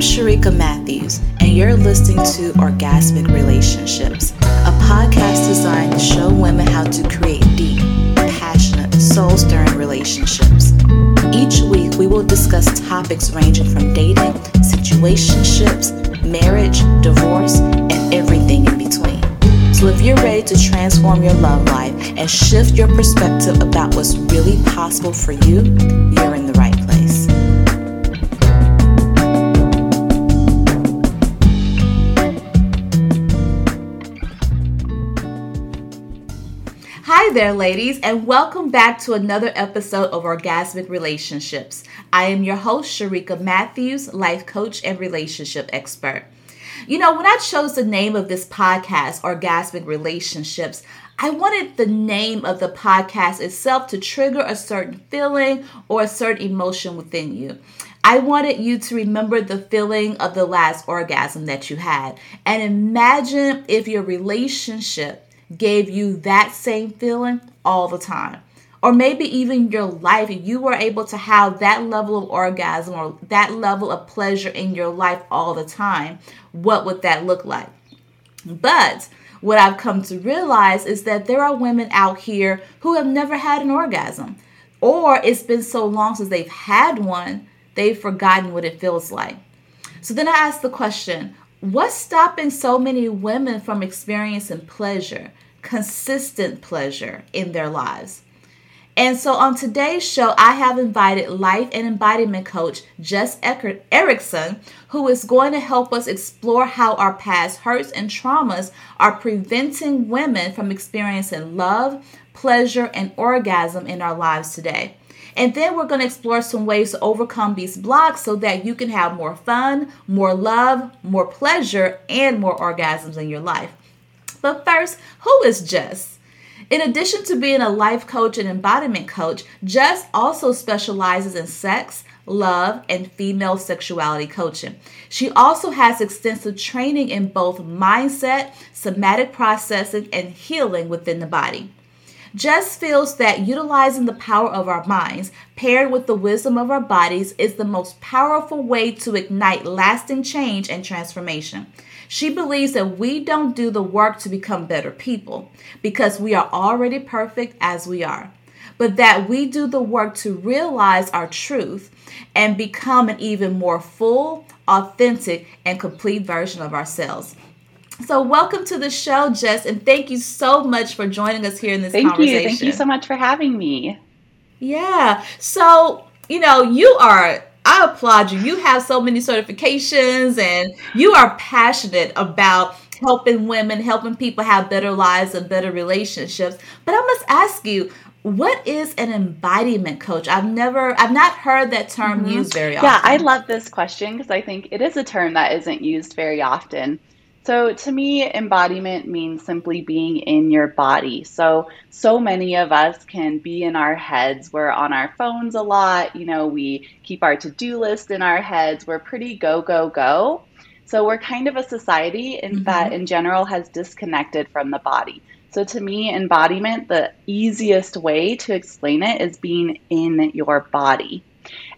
I'm Sharika Matthews, and you're listening to Orgasmic Relationships, a podcast designed to show women how to create deep, passionate, soul stirring relationships. Each week, we will discuss topics ranging from dating, situationships, marriage, divorce, and everything in between. So, if you're ready to transform your love life and shift your perspective about what's really possible for you, you're There, ladies, and welcome back to another episode of Orgasmic Relationships. I am your host, Sharika Matthews, life coach and relationship expert. You know, when I chose the name of this podcast, Orgasmic Relationships, I wanted the name of the podcast itself to trigger a certain feeling or a certain emotion within you. I wanted you to remember the feeling of the last orgasm that you had and imagine if your relationship gave you that same feeling all the time. Or maybe even your life, you were able to have that level of orgasm or that level of pleasure in your life all the time. What would that look like? But what I've come to realize is that there are women out here who have never had an orgasm, or it's been so long since they've had one, they've forgotten what it feels like. So then I ask the question what's stopping so many women from experiencing pleasure, consistent pleasure in their lives? And so on today's show, I have invited life and embodiment coach Jess Eckert Erickson, who is going to help us explore how our past hurts and traumas are preventing women from experiencing love, pleasure, and orgasm in our lives today. And then we're going to explore some ways to overcome these blocks so that you can have more fun, more love, more pleasure, and more orgasms in your life. But first, who is Jess? In addition to being a life coach and embodiment coach, Jess also specializes in sex, love, and female sexuality coaching. She also has extensive training in both mindset, somatic processing, and healing within the body. Jess feels that utilizing the power of our minds paired with the wisdom of our bodies is the most powerful way to ignite lasting change and transformation. She believes that we don't do the work to become better people because we are already perfect as we are, but that we do the work to realize our truth and become an even more full, authentic, and complete version of ourselves. So, welcome to the show, Jess, and thank you so much for joining us here in this thank conversation. you. Thank you so much for having me. Yeah. So, you know, you are I applaud you. You have so many certifications and you are passionate about helping women, helping people have better lives and better relationships. But I must ask you, what is an embodiment coach? I've never, I've not heard that term mm-hmm. used very often. Yeah, I love this question because I think it is a term that isn't used very often. So, to me, embodiment means simply being in your body. So, so many of us can be in our heads. We're on our phones a lot. You know, we keep our to do list in our heads. We're pretty go, go, go. So, we're kind of a society in, mm-hmm. that, in general, has disconnected from the body. So, to me, embodiment, the easiest way to explain it is being in your body.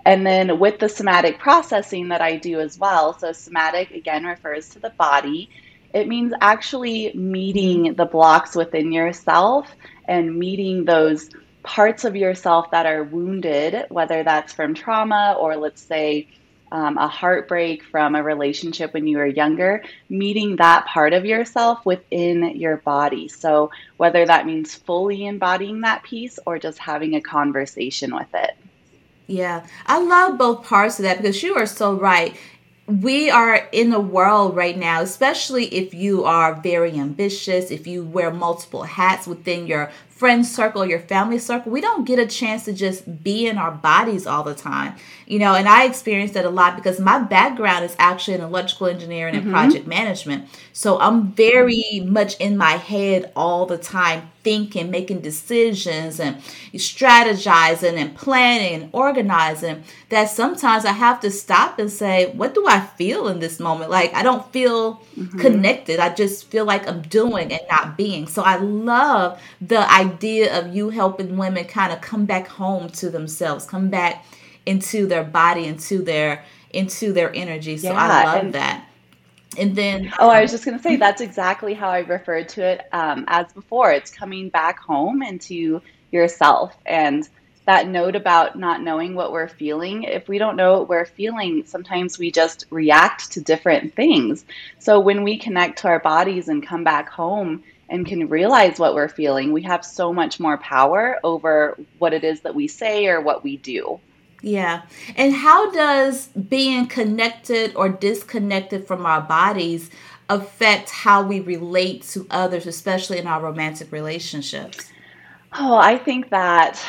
And then with the somatic processing that I do as well, so somatic again refers to the body. It means actually meeting the blocks within yourself and meeting those parts of yourself that are wounded, whether that's from trauma or let's say um, a heartbreak from a relationship when you were younger, meeting that part of yourself within your body. So, whether that means fully embodying that piece or just having a conversation with it. Yeah, I love both parts of that because you are so right. We are in a world right now, especially if you are very ambitious, if you wear multiple hats within your friend circle, your family circle, we don't get a chance to just be in our bodies all the time. You know, and I experienced that a lot because my background is actually in electrical engineering and mm-hmm. project management. So I'm very much in my head all the time, thinking, making decisions, and strategizing and planning and organizing. That sometimes I have to stop and say, what do I feel in this moment? Like, I don't feel mm-hmm. connected. I just feel like I'm doing and not being. So I love the idea idea of you helping women kind of come back home to themselves, come back into their body, into their into their energy. So yeah, I love and, that. And then, oh, I was just going to say that's exactly how I referred to it um, as before. It's coming back home into yourself and that note about not knowing what we're feeling, if we don't know what we're feeling, sometimes we just react to different things. So when we connect to our bodies and come back home and can realize what we're feeling, we have so much more power over what it is that we say or what we do. Yeah. And how does being connected or disconnected from our bodies affect how we relate to others, especially in our romantic relationships? Oh, I think that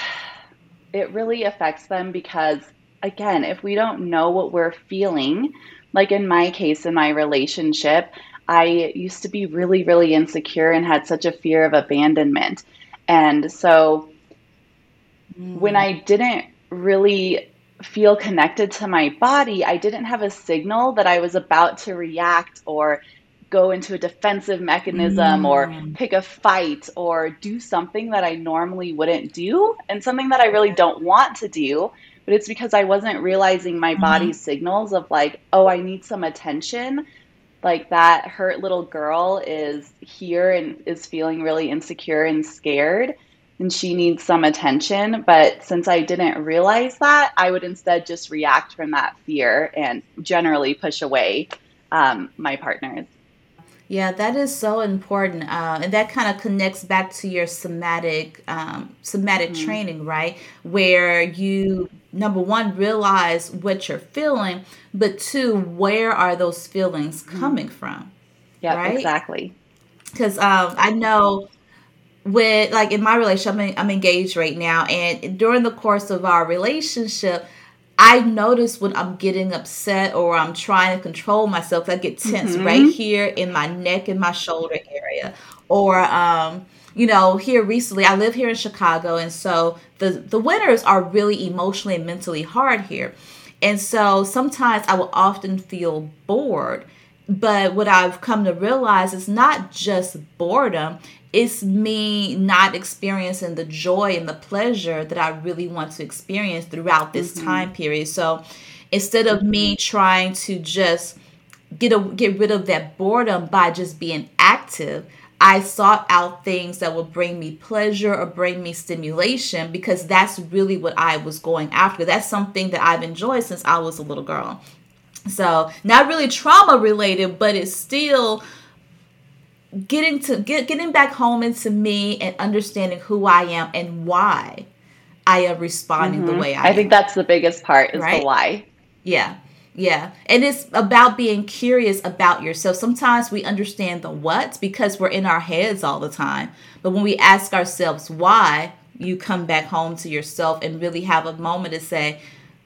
it really affects them because, again, if we don't know what we're feeling, like in my case, in my relationship, I used to be really, really insecure and had such a fear of abandonment. And so mm. when I didn't really feel connected to my body, I didn't have a signal that I was about to react or go into a defensive mechanism mm. or pick a fight or do something that I normally wouldn't do and something that I really don't want to do. But it's because I wasn't realizing my mm-hmm. body's signals of like, oh, I need some attention. Like that hurt little girl is here and is feeling really insecure and scared and she needs some attention. But since I didn't realize that, I would instead just react from that fear and generally push away um, my partners. Yeah, that is so important, uh, and that kind of connects back to your somatic um, somatic mm-hmm. training, right? Where you number one realize what you're feeling, but two, where are those feelings mm-hmm. coming from? Yeah, right? exactly. Because um, I know with like in my relationship, I'm, I'm engaged right now, and during the course of our relationship I notice when I'm getting upset or I'm trying to control myself, I get tense mm-hmm. right here in my neck and my shoulder area. Or, um, you know, here recently, I live here in Chicago, and so the the winters are really emotionally and mentally hard here. And so sometimes I will often feel bored. But what I've come to realize is not just boredom, it's me not experiencing the joy and the pleasure that I really want to experience throughout this mm-hmm. time period. So instead of me trying to just get a, get rid of that boredom by just being active, I sought out things that would bring me pleasure or bring me stimulation because that's really what I was going after. That's something that I've enjoyed since I was a little girl. So, not really trauma related, but it's still getting to get getting back home into me and understanding who I am and why I am responding mm-hmm. the way I, I think that's the biggest part is right? the why. Yeah. Yeah. And it's about being curious about yourself. Sometimes we understand the what because we're in our heads all the time. But when we ask ourselves why, you come back home to yourself and really have a moment to say,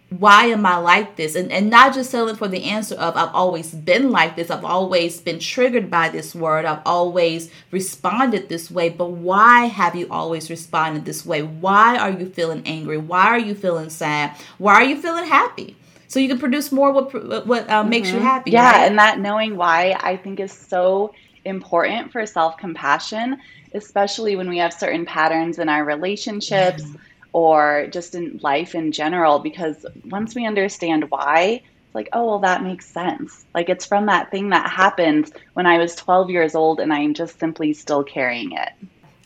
why am I like this? And, and not just settling for the answer of I've always been like this, I've always been triggered by this word, I've always responded this way, but why have you always responded this way? Why are you feeling angry? Why are you feeling sad? Why are you feeling happy? So you can produce more what what uh, makes mm-hmm. you happy. Yeah, right? and that knowing why I think is so important for self compassion, especially when we have certain patterns in our relationships. Mm-hmm or just in life in general because once we understand why it's like oh well that makes sense like it's from that thing that happened when i was 12 years old and i'm just simply still carrying it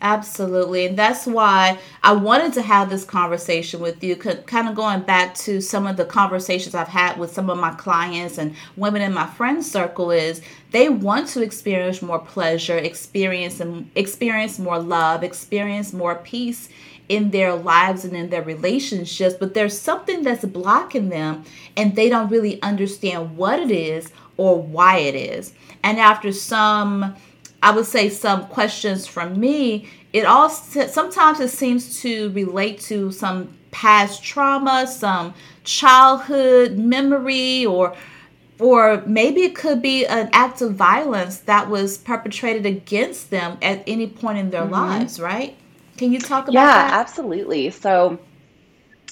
Absolutely. And that's why I wanted to have this conversation with you, kind of going back to some of the conversations I've had with some of my clients and women in my friend circle is they want to experience more pleasure, experience and experience more love, experience more peace in their lives and in their relationships, but there's something that's blocking them and they don't really understand what it is or why it is. And after some, I would say, some questions from me, it all sometimes it seems to relate to some past trauma, some childhood memory, or or maybe it could be an act of violence that was perpetrated against them at any point in their mm-hmm. lives, right? Can you talk about yeah, that? Yeah, absolutely. So,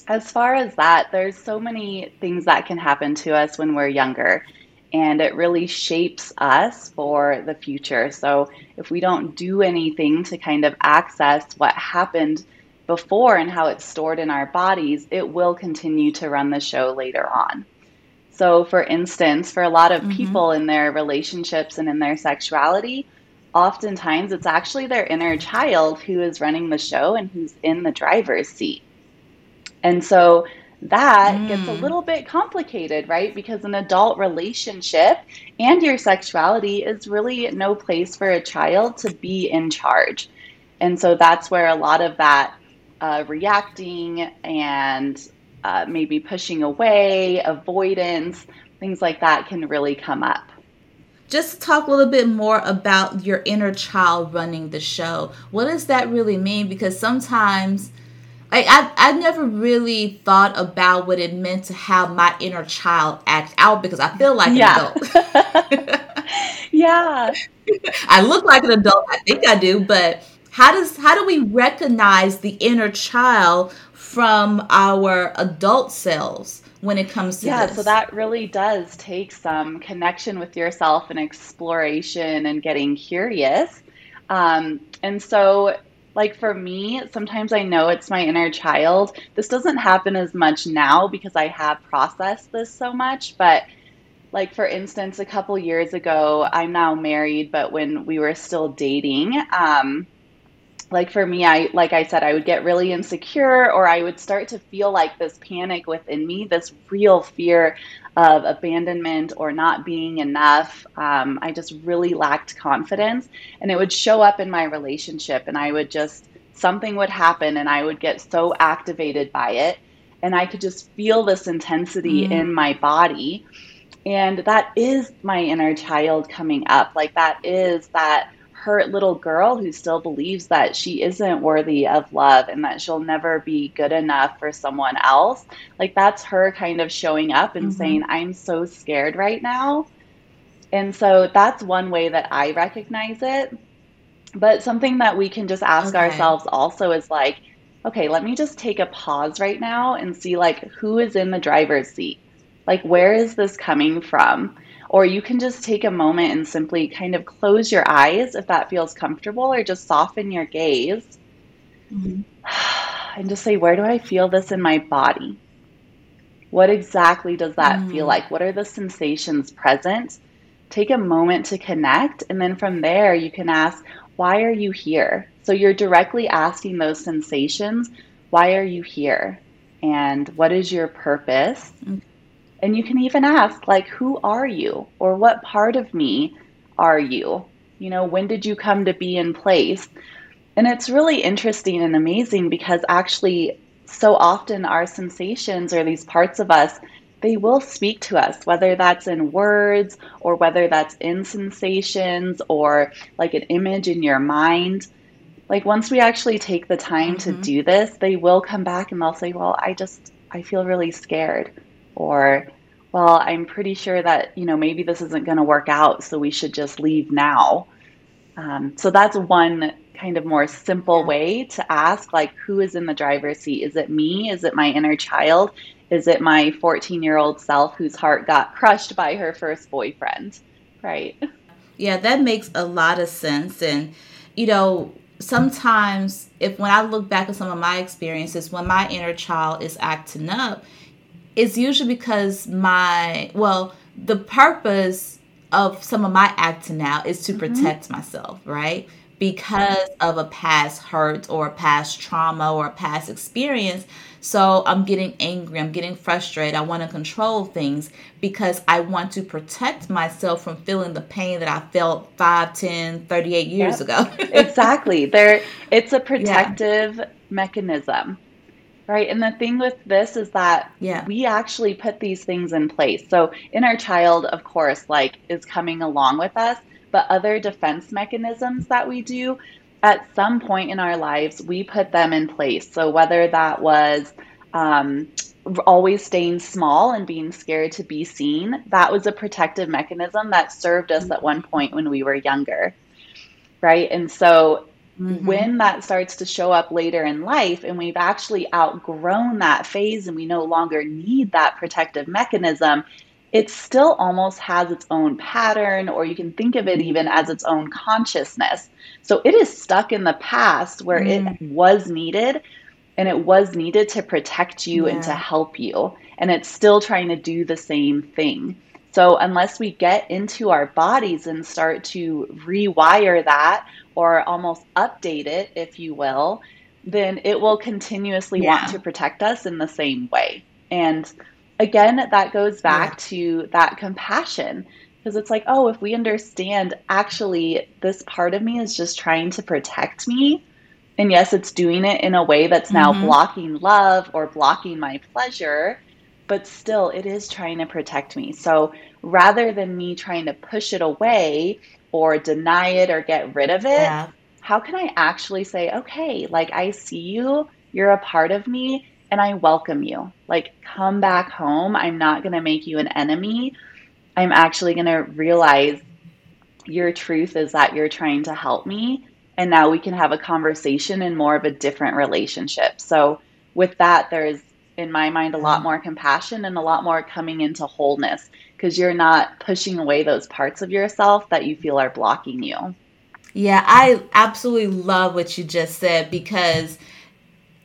as far as that, there's so many things that can happen to us when we're younger, and it really shapes us for the future. So, if we don't do anything to kind of access what happened before and how it's stored in our bodies, it will continue to run the show later on. So, for instance, for a lot of mm-hmm. people in their relationships and in their sexuality, oftentimes it's actually their inner child who is running the show and who's in the driver's seat. And so that mm. gets a mm. little bit complicated, right? Because an adult relationship and your sexuality is really no place for a child to be in charge. And so that's where a lot of that uh, reacting and uh, maybe pushing away, avoidance, things like that can really come up. Just talk a little bit more about your inner child running the show. What does that really mean? Because sometimes like I I never really thought about what it meant to have my inner child act out because I feel like yeah. an adult. yeah. I look like an adult, I think I do, but how does how do we recognize the inner child from our adult selves when it comes to yeah this? so that really does take some connection with yourself and exploration and getting curious um, and so like for me sometimes i know it's my inner child this doesn't happen as much now because i have processed this so much but like for instance a couple years ago i'm now married but when we were still dating um, like for me i like i said i would get really insecure or i would start to feel like this panic within me this real fear of abandonment or not being enough. Um, i just really lacked confidence and it would show up in my relationship and i would just something would happen and i would get so activated by it and i could just feel this intensity mm. in my body. And that is my inner child coming up. Like that is that hurt little girl who still believes that she isn't worthy of love and that she'll never be good enough for someone else. Like that's her kind of showing up and mm-hmm. saying, I'm so scared right now. And so that's one way that I recognize it. But something that we can just ask okay. ourselves also is like, okay, let me just take a pause right now and see like who is in the driver's seat? Like where is this coming from? Or you can just take a moment and simply kind of close your eyes if that feels comfortable, or just soften your gaze mm-hmm. and just say, Where do I feel this in my body? What exactly does that mm-hmm. feel like? What are the sensations present? Take a moment to connect, and then from there, you can ask, Why are you here? So you're directly asking those sensations, Why are you here? And what is your purpose? Mm-hmm. And you can even ask, like, who are you? Or what part of me are you? You know, when did you come to be in place? And it's really interesting and amazing because actually, so often our sensations or these parts of us, they will speak to us, whether that's in words or whether that's in sensations or like an image in your mind. Like, once we actually take the time mm-hmm. to do this, they will come back and they'll say, Well, I just, I feel really scared or well i'm pretty sure that you know maybe this isn't going to work out so we should just leave now. Um, so that's one kind of more simple way to ask like who is in the driver's seat? Is it me? Is it my inner child? Is it my 14 year old self whose heart got crushed by her first boyfriend? Right. Yeah that makes a lot of sense and you know sometimes if when i look back at some of my experiences when my inner child is acting up it's usually because my well the purpose of some of my acting now is to mm-hmm. protect myself right because of a past hurt or a past trauma or a past experience so i'm getting angry i'm getting frustrated i want to control things because i want to protect myself from feeling the pain that i felt 5 10 38 years yep. ago exactly there it's a protective yeah. mechanism Right. And the thing with this is that yeah. we actually put these things in place. So inner child, of course, like is coming along with us, but other defense mechanisms that we do at some point in our lives, we put them in place. So whether that was um, always staying small and being scared to be seen, that was a protective mechanism that served us at one point when we were younger. Right. And so Mm-hmm. When that starts to show up later in life and we've actually outgrown that phase and we no longer need that protective mechanism, it still almost has its own pattern, or you can think of it even as its own consciousness. So it is stuck in the past where mm. it was needed, and it was needed to protect you yeah. and to help you. And it's still trying to do the same thing. So, unless we get into our bodies and start to rewire that or almost update it, if you will, then it will continuously yeah. want to protect us in the same way. And again, that goes back yeah. to that compassion because it's like, oh, if we understand actually this part of me is just trying to protect me, and yes, it's doing it in a way that's now mm-hmm. blocking love or blocking my pleasure, but still it is trying to protect me. So rather than me trying to push it away or deny it or get rid of it, yeah. how can I actually say, okay, like I see you, you're a part of me, and I welcome you. Like, come back home. I'm not going to make you an enemy. I'm actually going to realize your truth is that you're trying to help me and now we can have a conversation in more of a different relationship. So with that, there's in my mind a lot more compassion and a lot more coming into wholeness because you're not pushing away those parts of yourself that you feel are blocking you. Yeah, I absolutely love what you just said because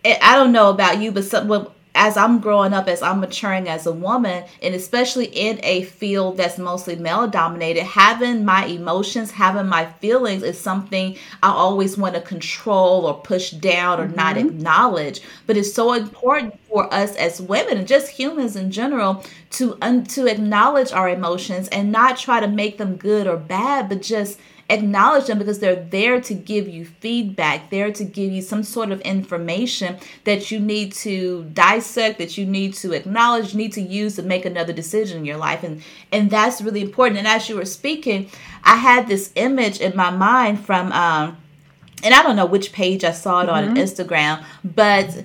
I don't know about you, but some, as I'm growing up, as I'm maturing as a woman, and especially in a field that's mostly male dominated, having my emotions, having my feelings is something I always want to control or push down or mm-hmm. not acknowledge. But it's so important for us as women and just humans in general to un- to acknowledge our emotions and not try to make them good or bad, but just acknowledge them because they're there to give you feedback, there to give you some sort of information that you need to dissect, that you need to acknowledge, need to use to make another decision in your life. And and that's really important. And as you were speaking, I had this image in my mind from um and I don't know which page I saw it mm-hmm. on Instagram, but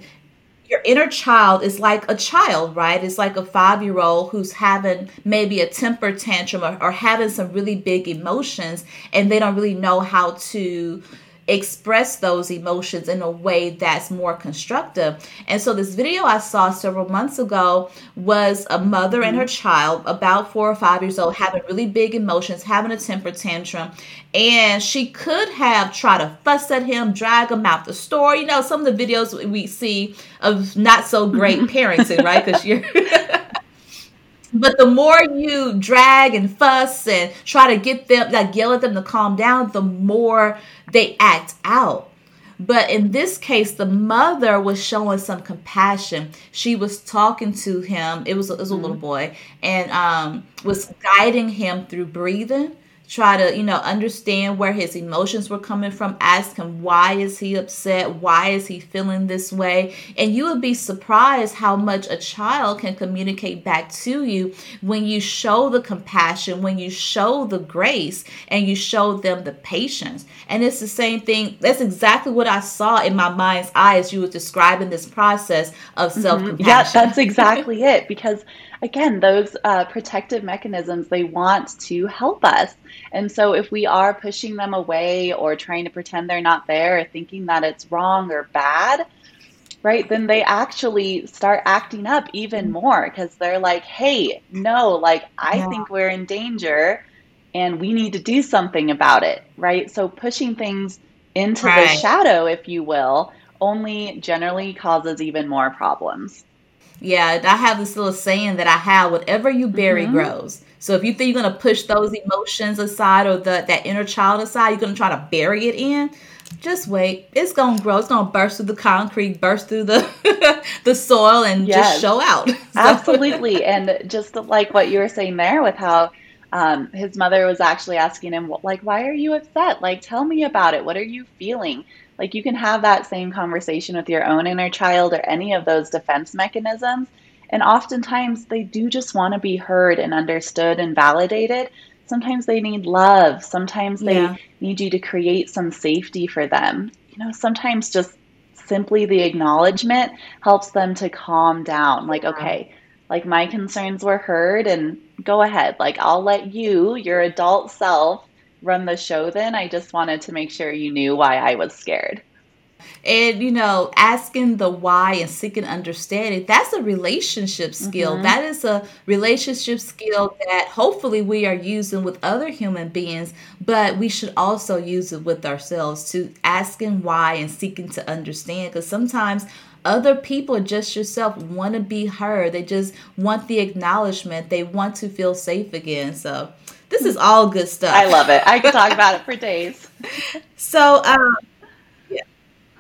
your inner child is like a child, right? It's like a five year old who's having maybe a temper tantrum or, or having some really big emotions and they don't really know how to express those emotions in a way that's more constructive. And so, this video I saw several months ago was a mother and her mm-hmm. child, about four or five years old, having really big emotions, having a temper tantrum. And she could have tried to fuss at him, drag him out the store. You know, some of the videos we see of not so great parenting, right? Because you're. But the more you drag and fuss and try to get them, like yell at them to calm down, the more they act out. But in this case, the mother was showing some compassion. She was talking to him. It was, it was a little mm-hmm. boy, and um, was guiding him through breathing try to you know understand where his emotions were coming from ask him why is he upset? Why is he feeling this way? And you would be surprised how much a child can communicate back to you when you show the compassion when you show the grace and you show them the patience. And it's the same thing that's exactly what i saw in my mind's eye as you were describing this process of self-compassion mm-hmm. yeah that's exactly it because again, those uh, protective mechanisms, they want to help us. And so if we are pushing them away or trying to pretend they're not there or thinking that it's wrong or bad, right, then they actually start acting up even more because they're like, hey, no, like, I yeah. think we're in danger and we need to do something about it, right? So pushing things into right. the shadow, if you will, only generally causes even more problems. Yeah, I have this little saying that I have whatever you bury mm-hmm. grows. So if you think you're gonna push those emotions aside or the that inner child aside, you're gonna try to bury it in. Just wait. It's gonna grow. It's gonna burst through the concrete, burst through the the soil, and yes. just show out. So. Absolutely, and just like what you were saying there, with how um, his mother was actually asking him, like, "Why are you upset? Like, tell me about it. What are you feeling?" Like you can have that same conversation with your own inner child or any of those defense mechanisms. And oftentimes they do just want to be heard and understood and validated. Sometimes they need love. Sometimes they yeah. need you to create some safety for them. You know, sometimes just simply the acknowledgement helps them to calm down. Like, okay, like my concerns were heard and go ahead. Like, I'll let you, your adult self, run the show then. I just wanted to make sure you knew why I was scared. And you know, asking the why and seeking understanding, that's a relationship skill. Mm-hmm. That is a relationship skill that hopefully we are using with other human beings, but we should also use it with ourselves to asking why and seeking to understand. Because sometimes other people, just yourself, want to be heard. They just want the acknowledgement. They want to feel safe again. So this is all good stuff. I love it. I could talk about it for days. So, um, yeah,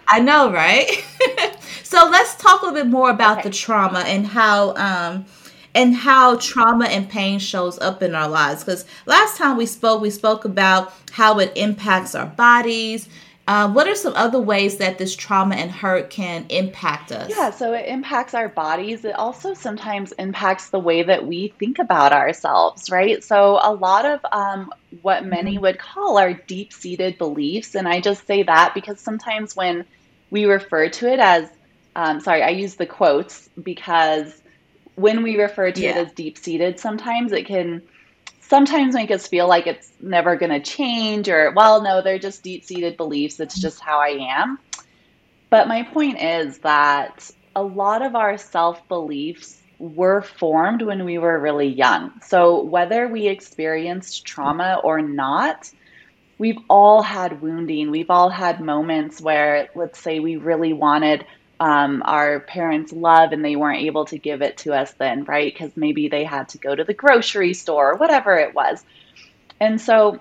I know, right? so let's talk a little bit more about okay. the trauma and how um, and how trauma and pain shows up in our lives. Because last time we spoke, we spoke about how it impacts our bodies. Uh, what are some other ways that this trauma and hurt can impact us? Yeah, so it impacts our bodies. It also sometimes impacts the way that we think about ourselves, right? So, a lot of um, what many mm-hmm. would call our deep seated beliefs, and I just say that because sometimes when we refer to it as, um, sorry, I use the quotes because when we refer to yeah. it as deep seated, sometimes it can sometimes make us feel like it's never going to change or, well, no, they're just deep seated beliefs. It's mm-hmm. just how I am. But my point is that a lot of our self beliefs were formed when we were really young. So whether we experienced trauma mm-hmm. or not, we've all had wounding. We've all had moments where, let's say, we really wanted um, our parents love and they weren't able to give it to us then, right? Because maybe they had to go to the grocery store or whatever it was. And so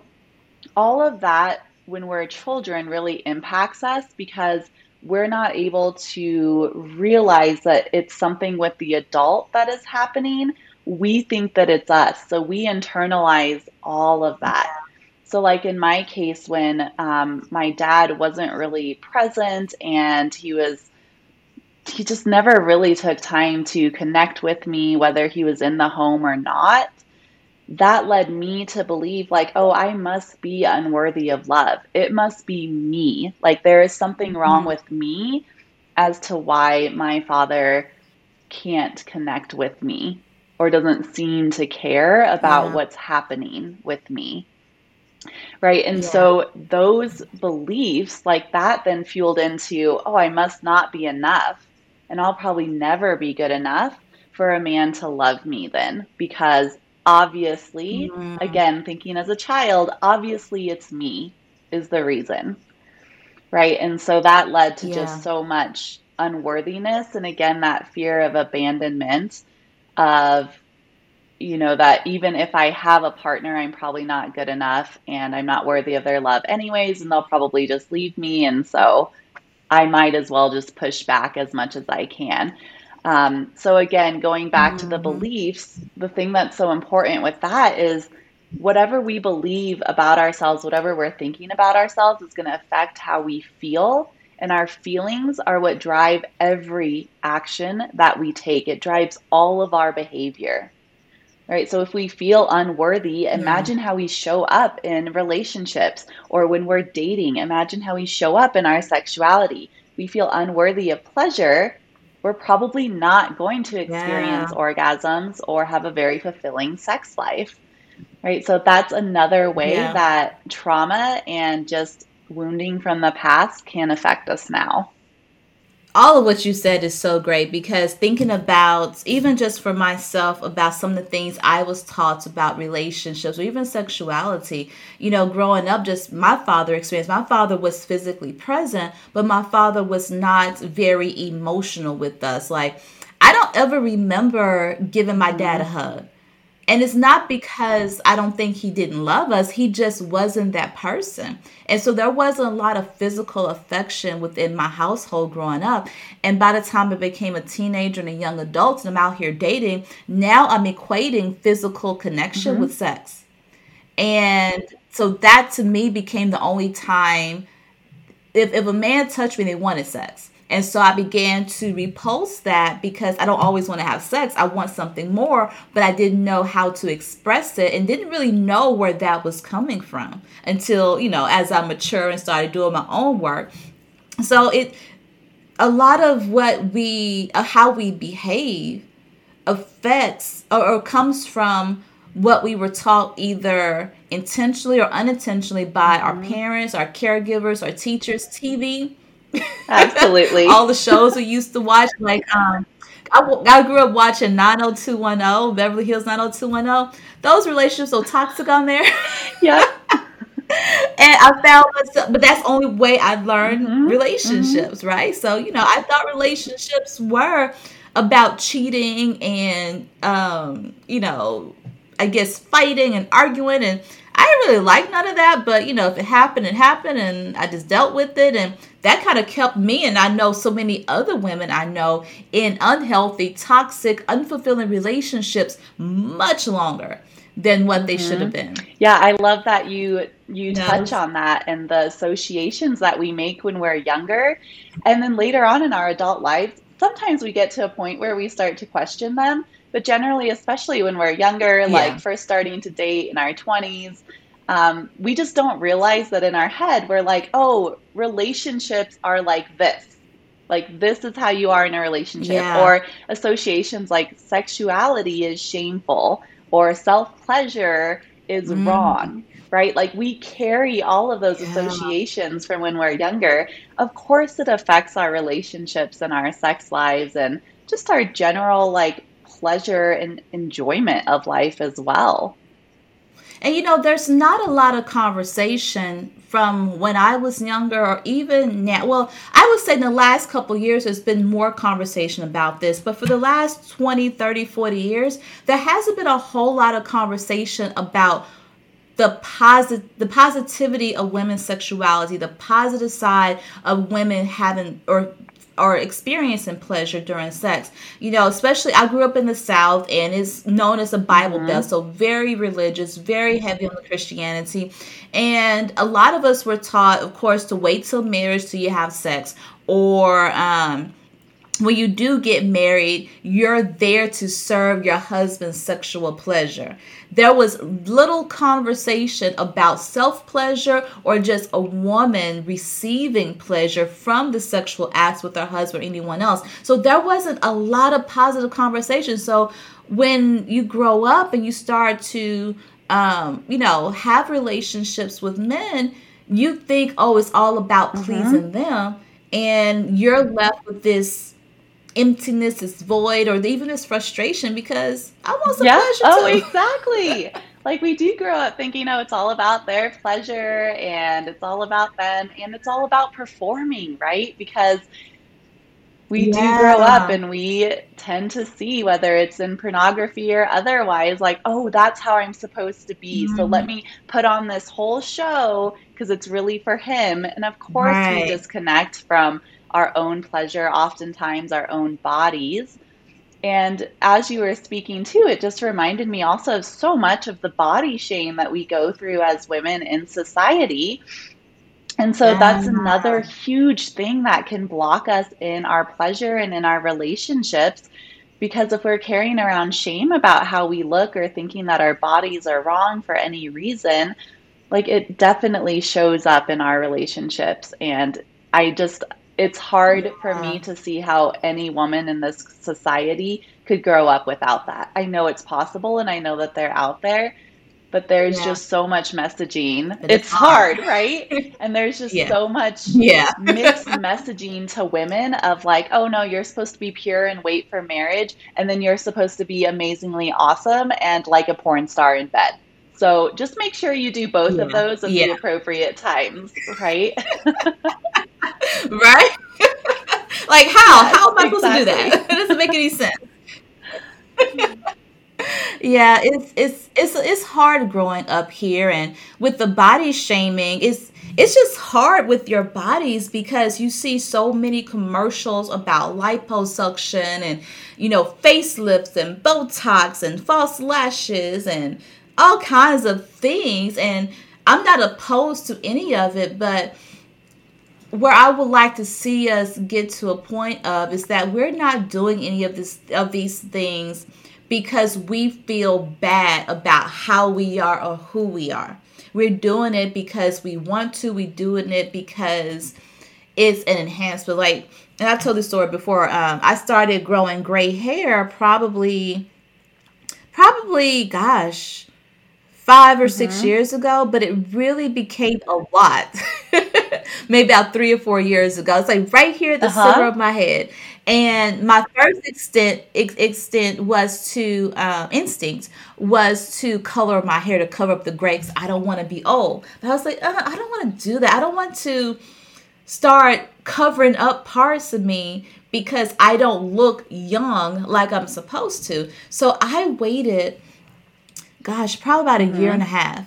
all of that when we're children really impacts us because we're not able to realize that it's something with the adult that is happening. We think that it's us. So we internalize all of that. So, like in my case, when um, my dad wasn't really present and he was he just never really took time to connect with me, whether he was in the home or not. That led me to believe, like, oh, I must be unworthy of love. It must be me. Like, there is something wrong mm-hmm. with me as to why my father can't connect with me or doesn't seem to care about yeah. what's happening with me. Right. And yeah. so those beliefs like that then fueled into, oh, I must not be enough and I'll probably never be good enough for a man to love me then because obviously, mm. again, thinking as a child, obviously it's me is the reason. Right. And so that led to yeah. just so much unworthiness. And again, that fear of abandonment of, you know, that even if I have a partner, I'm probably not good enough and I'm not worthy of their love anyways. And they'll probably just leave me. And so I might as well just push back as much as I can. Um, so, again, going back mm-hmm. to the mm-hmm. beliefs, the thing that's so important with that is whatever we believe about ourselves, whatever we're thinking about ourselves, is going to affect how we feel. And our feelings are what drive every action that we take, it drives all of our behavior right? So if we feel unworthy, imagine yeah. how we show up in relationships or when we're dating. Imagine how we show up in our sexuality. We feel unworthy of pleasure. We're probably not going to experience yeah. orgasms or have a very fulfilling sex life, right? So that's another way yeah. that trauma and just wounding from the past can affect us now all of what you said is so great because thinking about even just for myself about some of the things I was taught about relationships or even sexuality, you know, growing up, just my father experience. My father was physically present, but my father was not very emotional with us. Like, I don't ever remember giving my dad a hug. And it's not because I don't think he didn't love us, he just wasn't that person. And so there wasn't a lot of physical affection within my household growing up. And by the time I became a teenager and a young adult and I'm out here dating, now I'm equating physical connection mm-hmm. with sex. And so that to me became the only time if, if a man touched me, they wanted sex. And so I began to repulse that because I don't always want to have sex. I want something more, but I didn't know how to express it and didn't really know where that was coming from until, you know, as I matured and started doing my own work. So it, a lot of what we, uh, how we behave affects or, or comes from what we were taught either intentionally or unintentionally by mm-hmm. our parents, our caregivers, our teachers, TV Absolutely. All the shows we used to watch, like um, I, I grew up watching 90210, Beverly Hills 90210. Those relationships so toxic on there. Yeah. And I found myself, but that's the only way I learned mm-hmm. relationships, mm-hmm. right? So, you know, I thought relationships were about cheating and, um, you know, I guess fighting and arguing. And I didn't really like none of that, but, you know, if it happened, it happened. And I just dealt with it. And that kind of kept me, and I know so many other women I know in unhealthy, toxic, unfulfilling relationships much longer than what they mm-hmm. should have been. Yeah, I love that you you touch on that and the associations that we make when we're younger and then later on in our adult lives, sometimes we get to a point where we start to question them, but generally especially when we're younger, yeah. like first starting to date in our 20s, um, we just don't realize that in our head we're like, "Oh, relationships are like this." Like this is how you are in a relationship yeah. or associations like sexuality is shameful or self pleasure is mm. wrong, right? Like we carry all of those yeah. associations from when we're younger. Of course, it affects our relationships and our sex lives and just our general like pleasure and enjoyment of life as well. And you know, there's not a lot of conversation from when I was younger or even now. Well, I would say in the last couple years, there's been more conversation about this. But for the last 20, 30, 40 years, there hasn't been a whole lot of conversation about the positive the positivity of women's sexuality the positive side of women having or or experiencing pleasure during sex. You know, especially I grew up in the South and it's known as a Bible mm-hmm. Belt, so very religious, very heavy on the Christianity. And a lot of us were taught, of course, to wait till marriage till you have sex or um when you do get married, you're there to serve your husband's sexual pleasure. There was little conversation about self pleasure or just a woman receiving pleasure from the sexual acts with her husband or anyone else. So there wasn't a lot of positive conversation. So when you grow up and you start to, um, you know, have relationships with men, you think, oh, it's all about mm-hmm. pleasing them. And you're left with this emptiness, this void, or even this frustration because I want some yeah. pleasure oh, too. exactly. like we do grow up thinking, oh, it's all about their pleasure and it's all about them and it's all about performing, right? Because we yeah. do grow up and we tend to see whether it's in pornography or otherwise like oh that's how i'm supposed to be mm. so let mm-hmm. me put on this whole show because it's really for him and of course right. we disconnect from our own pleasure, oftentimes our own bodies. And as you were speaking too, it just reminded me also of so much of the body shame that we go through as women in society. And so yeah. that's another huge thing that can block us in our pleasure and in our relationships. Because if we're carrying around shame about how we look or thinking that our bodies are wrong for any reason, like it definitely shows up in our relationships. And I just, it's hard oh yeah. for me to see how any woman in this society could grow up without that. I know it's possible and I know that they're out there, but there's yeah. just so much messaging. It's, it's hard, hard, right? And there's just yeah. so much yeah. mixed messaging to women of like, oh no, you're supposed to be pure and wait for marriage, and then you're supposed to be amazingly awesome and like a porn star in bed. So just make sure you do both of those at the appropriate times, right? right? like how? Yes, how am I supposed to do that? It doesn't make any sense. yeah, it's it's it's it's hard growing up here and with the body shaming, it's it's just hard with your bodies because you see so many commercials about liposuction and you know facelifts and botox and false lashes and all kinds of things and I'm not opposed to any of it but where I would like to see us get to a point of is that we're not doing any of this of these things because we feel bad about how we are or who we are. We're doing it because we want to. We're doing it because it's an enhancement. Like, and I told this story before. Um, I started growing gray hair probably, probably, gosh, five or mm-hmm. six years ago, but it really became a lot. Maybe about three or four years ago. It's like right here at the uh-huh. center of my head. And my first extent ex- extent was to uh, instinct was to color my hair to cover up the gray. I don't want to be old. But I was like, uh, I don't want to do that. I don't want to start covering up parts of me because I don't look young like I'm supposed to. So I waited, gosh, probably about a mm-hmm. year and a half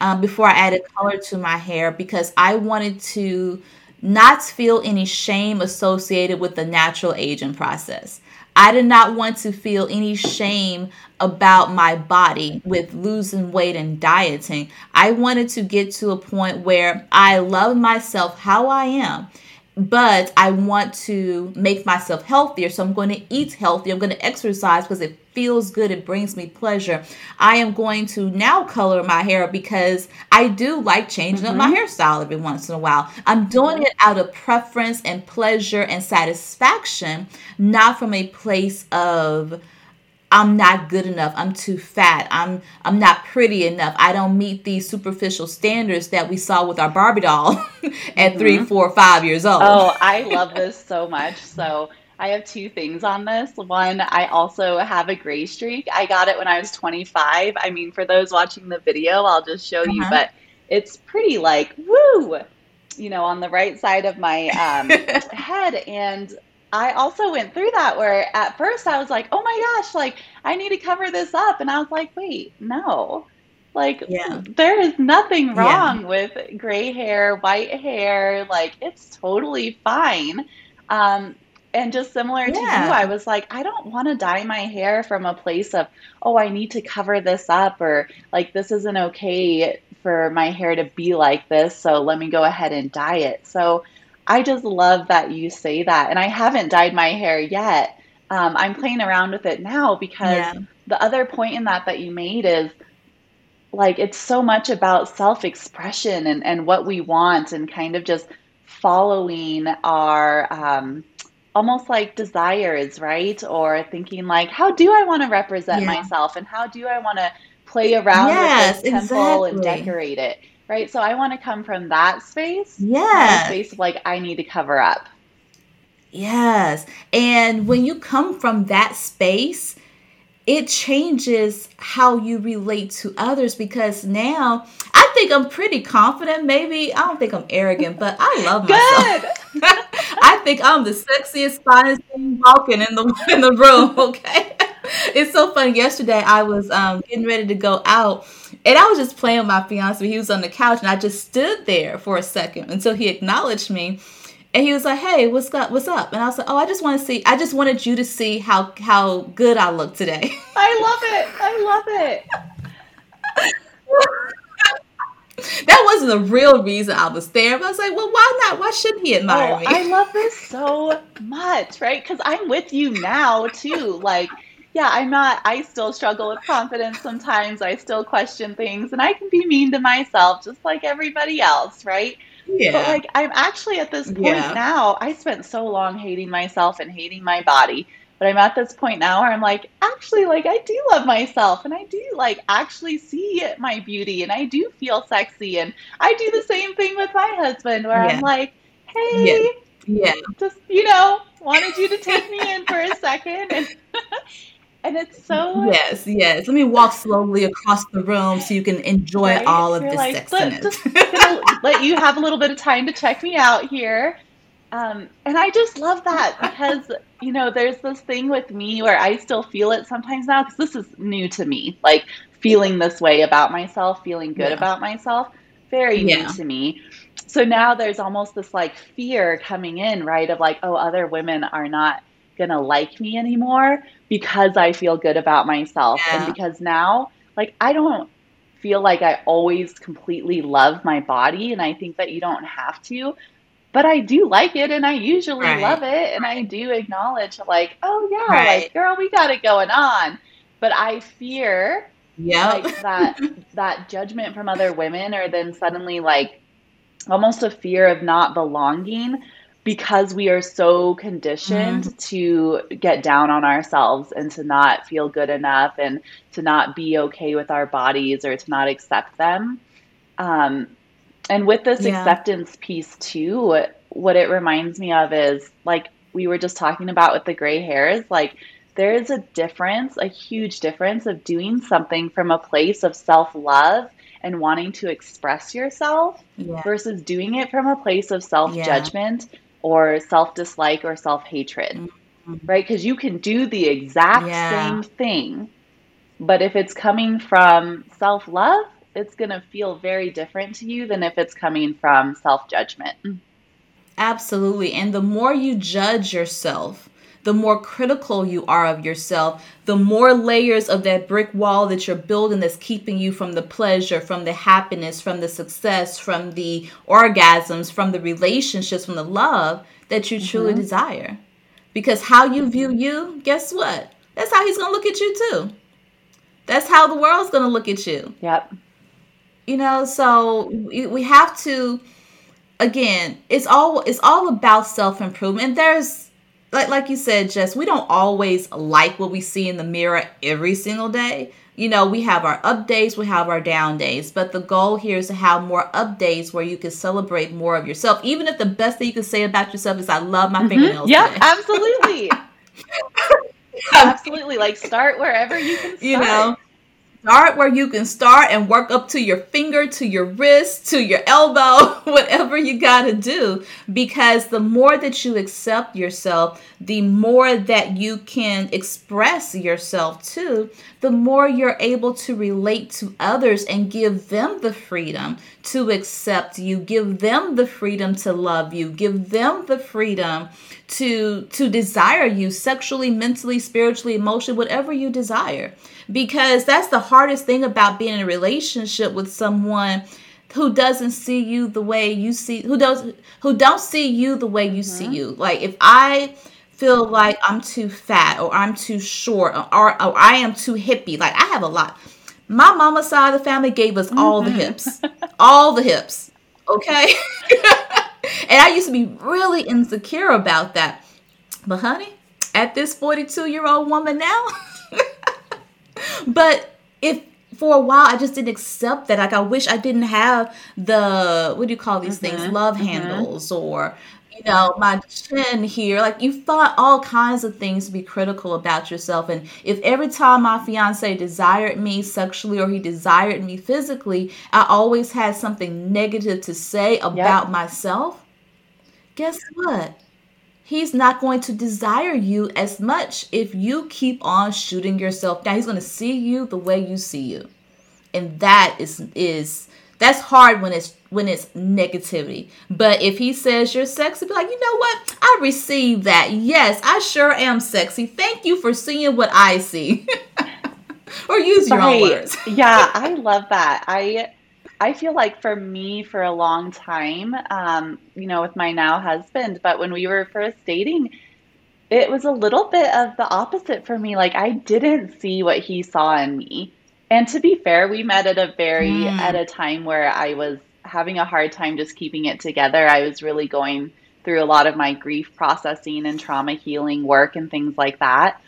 um, before I added color to my hair because I wanted to not feel any shame associated with the natural aging process. I did not want to feel any shame about my body with losing weight and dieting. I wanted to get to a point where I love myself how I am but I want to make myself healthier. So I'm going to eat healthy. I'm going to exercise because it feels good. It brings me pleasure. I am going to now color my hair because I do like changing mm-hmm. up my mm-hmm. hairstyle every once in a while. I'm doing it out of preference and pleasure and satisfaction, not from a place of I'm not good enough. I'm too fat. I'm I'm not pretty enough. I don't meet these superficial standards that we saw with our Barbie doll at mm-hmm. three, four, five years old. Oh, I love this so much. So I have two things on this. One, I also have a gray streak. I got it when I was 25. I mean, for those watching the video, I'll just show uh-huh. you, but it's pretty like woo, you know, on the right side of my um, head. And I also went through that where at first I was like, oh my gosh, like I need to cover this up. And I was like, wait, no. Like, yeah. there is nothing wrong yeah. with gray hair, white hair. Like, it's totally fine. Um, and just similar yeah. to you, I was like, I don't want to dye my hair from a place of, oh, I need to cover this up, or like, this isn't okay for my hair to be like this. So let me go ahead and dye it. So, I just love that you say that. And I haven't dyed my hair yet. Um, I'm playing around with it now because yeah. the other point in that that you made is like it's so much about self expression and, and what we want and kind of just following our um, almost like desires, right? Or thinking like, how do I want to represent yeah. myself and how do I want to play around yes, with this temple exactly. and decorate it? Right? So I want to come from that space. Yeah. Space of like, I need to cover up. Yes. And when you come from that space, it changes how you relate to others because now I think I'm pretty confident. Maybe I don't think I'm arrogant, but I love myself. I think I'm the sexiest, finest thing walking in the in the room. Okay, it's so funny. Yesterday I was um, getting ready to go out and I was just playing with my fiance. He was on the couch, and I just stood there for a second until he acknowledged me. And he was like, "Hey, what's up? What's up?" And I was like, "Oh, I just want to see. I just wanted you to see how how good I look today." I love it. I love it. that wasn't the real reason I was there. But I was like, well, why not? Why shouldn't he admire oh, me? I love this so much, right? Because I'm with you now too. Like yeah, I'm not, I still struggle with confidence sometimes. I still question things and I can be mean to myself just like everybody else, right? Yeah. But like, I'm actually at this point yeah. now, I spent so long hating myself and hating my body. But I'm at this point now where I'm like, actually, like, I do love myself and I do, like, actually see my beauty and I do feel sexy. And I do the same thing with my husband where yeah. I'm like, hey, yeah. yeah. just, you know, wanted you to take me in for a second. And and it's so yes, yes. Let me walk slowly across the room so you can enjoy right? all of You're this like, sexiness. Just let you have a little bit of time to check me out here. Um, and I just love that because you know there's this thing with me where I still feel it sometimes now because this is new to me, like feeling this way about myself, feeling good yeah. about myself, very yeah. new to me. So now there's almost this like fear coming in, right? Of like, oh, other women are not gonna like me anymore because I feel good about myself. Yeah. And because now, like, I don't feel like I always completely love my body. And I think that you don't have to, but I do like it and I usually right. love it. And I do acknowledge, like, oh, yeah, right. like, girl, we got it going on. But I fear yeah like that that judgment from other women or then suddenly like almost a fear of not belonging because we are so conditioned mm. to get down on ourselves and to not feel good enough and to not be okay with our bodies or to not accept them. Um, and with this yeah. acceptance piece too, what, what it reminds me of is like we were just talking about with the gray hairs, like there is a difference, a huge difference of doing something from a place of self love and wanting to express yourself yeah. versus doing it from a place of self judgment yeah. Or self dislike or self hatred, mm-hmm. right? Because you can do the exact yeah. same thing, but if it's coming from self love, it's going to feel very different to you than if it's coming from self judgment. Absolutely. And the more you judge yourself, the more critical you are of yourself, the more layers of that brick wall that you're building that's keeping you from the pleasure, from the happiness, from the success, from the orgasms, from the relationships, from the love that you truly mm-hmm. desire. Because how you view you, guess what? That's how he's going to look at you too. That's how the world's going to look at you. Yep. You know, so we have to again, it's all it's all about self-improvement. There's like like you said, Jess, we don't always like what we see in the mirror every single day. You know, we have our up days, we have our down days, but the goal here is to have more up days where you can celebrate more of yourself. Even if the best thing you can say about yourself is, "I love my mm-hmm. fingernails." Yeah, absolutely, absolutely. Like start wherever you can. Start. You know, start where you can start and work up to your finger, to your wrist, to your elbow, whatever you got to do. Because the more that you accept yourself, the more that you can express yourself too, the more you're able to relate to others and give them the freedom to accept you, give them the freedom to love you, give them the freedom to to desire you sexually, mentally, spiritually, emotionally, whatever you desire. Because that's the hardest thing about being in a relationship with someone who doesn't see you the way you see who does who don't see you the way you mm-hmm. see you. Like if I feel like I'm too fat or I'm too short or, or, or I am too hippie, like I have a lot. My mama side of the family gave us all mm-hmm. the hips. all the hips. Okay? and I used to be really insecure about that. But honey, at this 42 year old woman now, but if for a while I just didn't accept that. Like I wish I didn't have the what do you call these mm-hmm. things? Love mm-hmm. handles or you know, my chin here. Like you thought all kinds of things to be critical about yourself. And if every time my fiance desired me sexually or he desired me physically, I always had something negative to say about yep. myself, guess what? He's not going to desire you as much if you keep on shooting yourself down. He's going to see you the way you see you. And that is is that's hard when it's when it's negativity. But if he says you're sexy, be like, you know what? I receive that. Yes, I sure am sexy. Thank you for seeing what I see. or use your right. own words. yeah, I love that. I I feel like for me, for a long time, um, you know, with my now husband, but when we were first dating, it was a little bit of the opposite for me. Like I didn't see what he saw in me. And to be fair, we met at a very mm. at a time where I was having a hard time just keeping it together. I was really going through a lot of my grief processing and trauma healing work and things like that.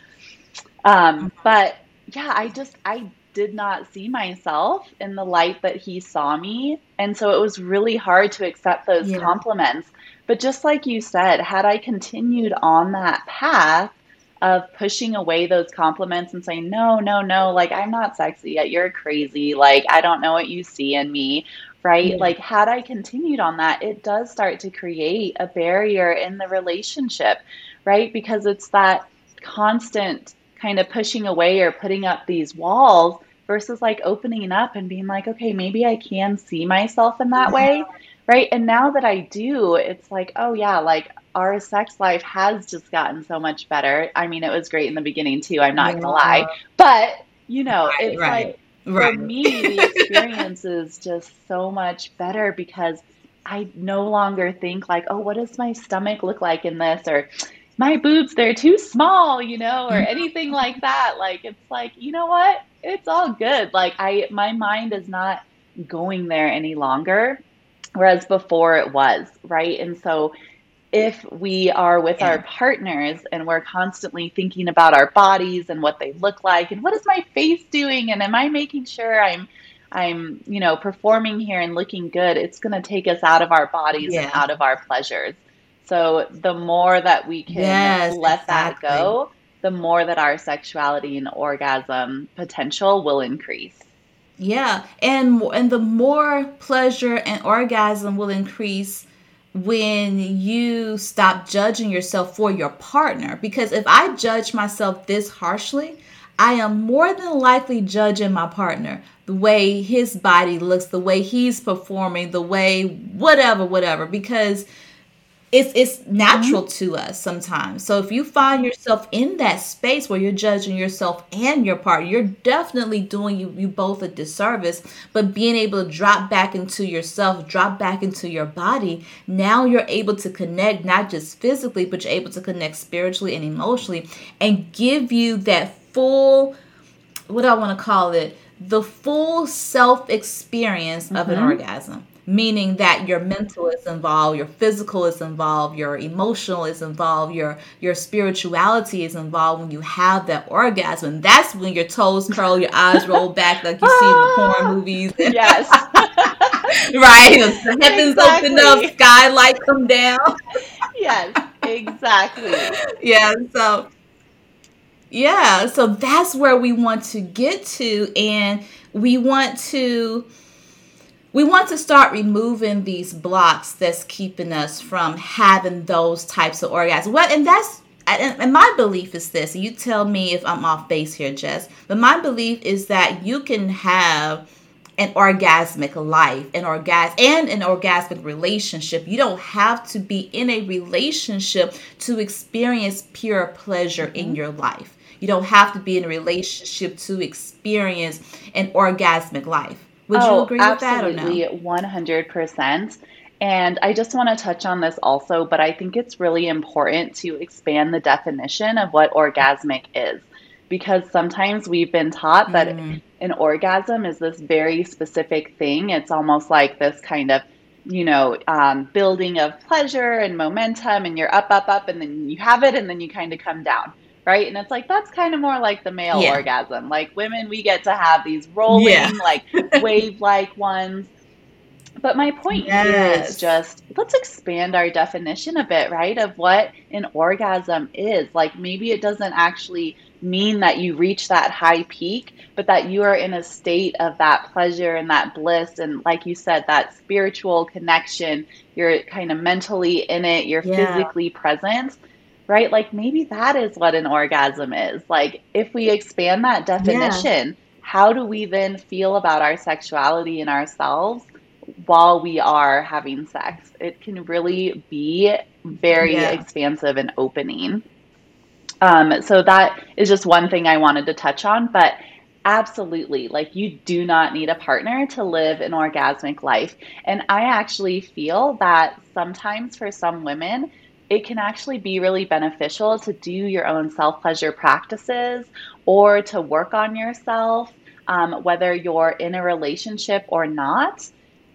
Um, mm-hmm. but yeah, I just I did not see myself in the light that he saw me. And so it was really hard to accept those yeah. compliments. But just like you said, had I continued on that path of pushing away those compliments and saying, no, no, no, like I'm not sexy yet, you're crazy, like I don't know what you see in me, right? Yeah. Like, had I continued on that, it does start to create a barrier in the relationship, right? Because it's that constant kind of pushing away or putting up these walls versus like opening up and being like, okay, maybe I can see myself in that mm-hmm. way. Right. And now that I do, it's like, oh, yeah, like our sex life has just gotten so much better. I mean, it was great in the beginning too. I'm not yeah. gonna lie. But, you know, right, it's right. like, Right. For me, the experience is just so much better because I no longer think like, oh, what does my stomach look like in this? Or my boobs, they're too small, you know, or mm-hmm. anything like that. Like, it's like, you know what? It's all good. Like, I, my mind is not going there any longer, whereas before it was, right? And so, if we are with yeah. our partners and we're constantly thinking about our bodies and what they look like and what is my face doing and am I making sure I'm I'm, you know, performing here and looking good, it's going to take us out of our bodies yeah. and out of our pleasures. So the more that we can Yes, let exactly. that go, the more that our sexuality and orgasm potential will increase. Yeah, and and the more pleasure and orgasm will increase when you stop judging yourself for your partner. Because if I judge myself this harshly, I am more than likely judging my partner, the way his body looks, the way he's performing, the way whatever, whatever. Because it's it's natural Mm-hmm. to us sometimes. So if you find yourself in that space where you're judging yourself and your partner, you're definitely doing you, you both a disservice. But being able to drop back into yourself, drop back into your body, now you're able to connect not just physically, but you're able to connect spiritually and emotionally and give you that full what do I want to call it? The full self experience of an Mm-hmm. orgasm. Meaning that your mental is involved, your physical is involved, your emotional is involved, your your spirituality is involved when you have that orgasm. And that's when your toes curl, your eyes roll back like you see in the porn movies. Yes. right? The heavens open up, Exactly. skylight come down. yes, exactly. yeah so yeah so that's where we want to get to and we want to we want to start removing these blocks that's keeping us from having those types of orgasms well and that's and my belief is this and you tell me if i'm off base here jess but my belief is that you can have an orgasmic life, an orgasm, and an orgasmic relationship. You don't have to be in a relationship to experience pure pleasure in mm-hmm. your life. You don't have to be in a relationship to experience an orgasmic life. Would you agree with that or absolutely, 100%. And I just want to touch on this also, but I think it's really important to expand the definition of what orgasmic is. Because sometimes we've been taught that Mm, an orgasm is this very specific thing. It's almost like this kind of, you know, um, building of pleasure and momentum, and you're up, up, up, and then you have it, and then you kind of come down, right? And it's like that's kind of more like the male yeah. orgasm. Like women, we get to have these Yeah. rolling, like wave like ones. But my point here is just let's expand our definition a bit, right? Of what an orgasm is. Like maybe it doesn't actually mean that you reach that high peak, but that you are in a state of that pleasure and that bliss. And like you said, that spiritual connection, you're kind of mentally in it, you're Yeah. physically present, right? Like maybe that is what an orgasm is. Like if we expand that Yeah. definition, how do we then feel about our sexuality and ourselves while we are having sex? It can really be very Yeah. expansive and opening. Um, so that is just one thing I wanted to touch on, but absolutely, like you do not need a partner to live an orgasmic life. And I actually feel that sometimes for some women, it can actually be really beneficial to do your own self pleasure practices or to work on yourself, um, whether you're in a relationship or not,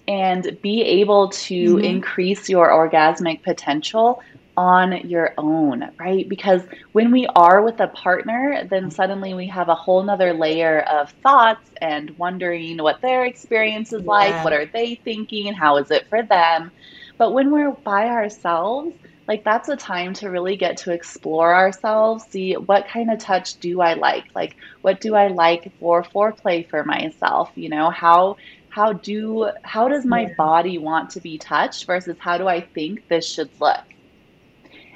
and be able to hmm increase your orgasmic potential on your own, right? Because when we are with a partner, then suddenly we have a whole nother layer of thoughts and wondering what their experience is like, what are they thinking, how is it for them. But when we're by ourselves, like that's a time to really get to explore ourselves, see what kind of touch do I like? Like what do I like for foreplay for myself? You know, how how do how does my body want to be touched versus how do I think this should look?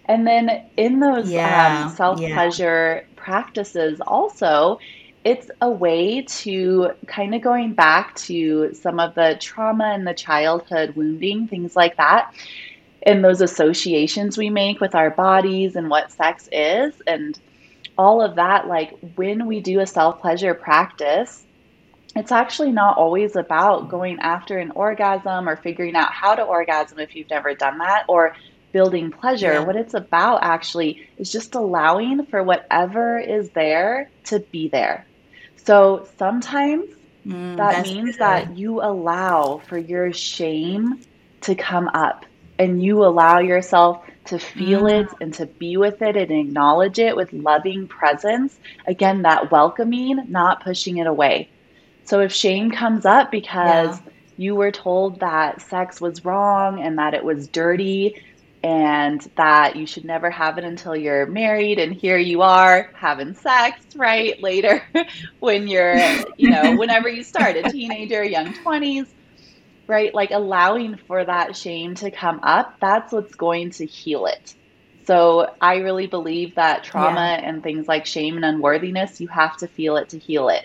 And then in those um, Yeah. self Yeah. pleasure practices, also, it's a way to kind of going back to some of the trauma and the childhood wounding, things like that, and those associations we make with our bodies and what sex is, and all of that. Like when we do a self pleasure practice, it's actually not always about going after an orgasm or figuring out how to orgasm if you've never done that or building pleasure. Yeah. What it's about actually is just allowing for whatever is there to be there. So sometimes Mm, that means good. that you allow for your shame to come up and you allow yourself to feel Mm, it and to be with it and acknowledge it with loving presence. Again, that welcoming, not pushing it away. So if shame comes up yeah. because you were told that sex was wrong and that it was dirty, and that you should never have it until you're married and here you are having sex right later when you're you know whenever you start a teenager young 20s right like allowing for that shame to come up that's what's going to heal it so i really believe that trauma yeah. and things like shame and unworthiness you have to feel it to heal it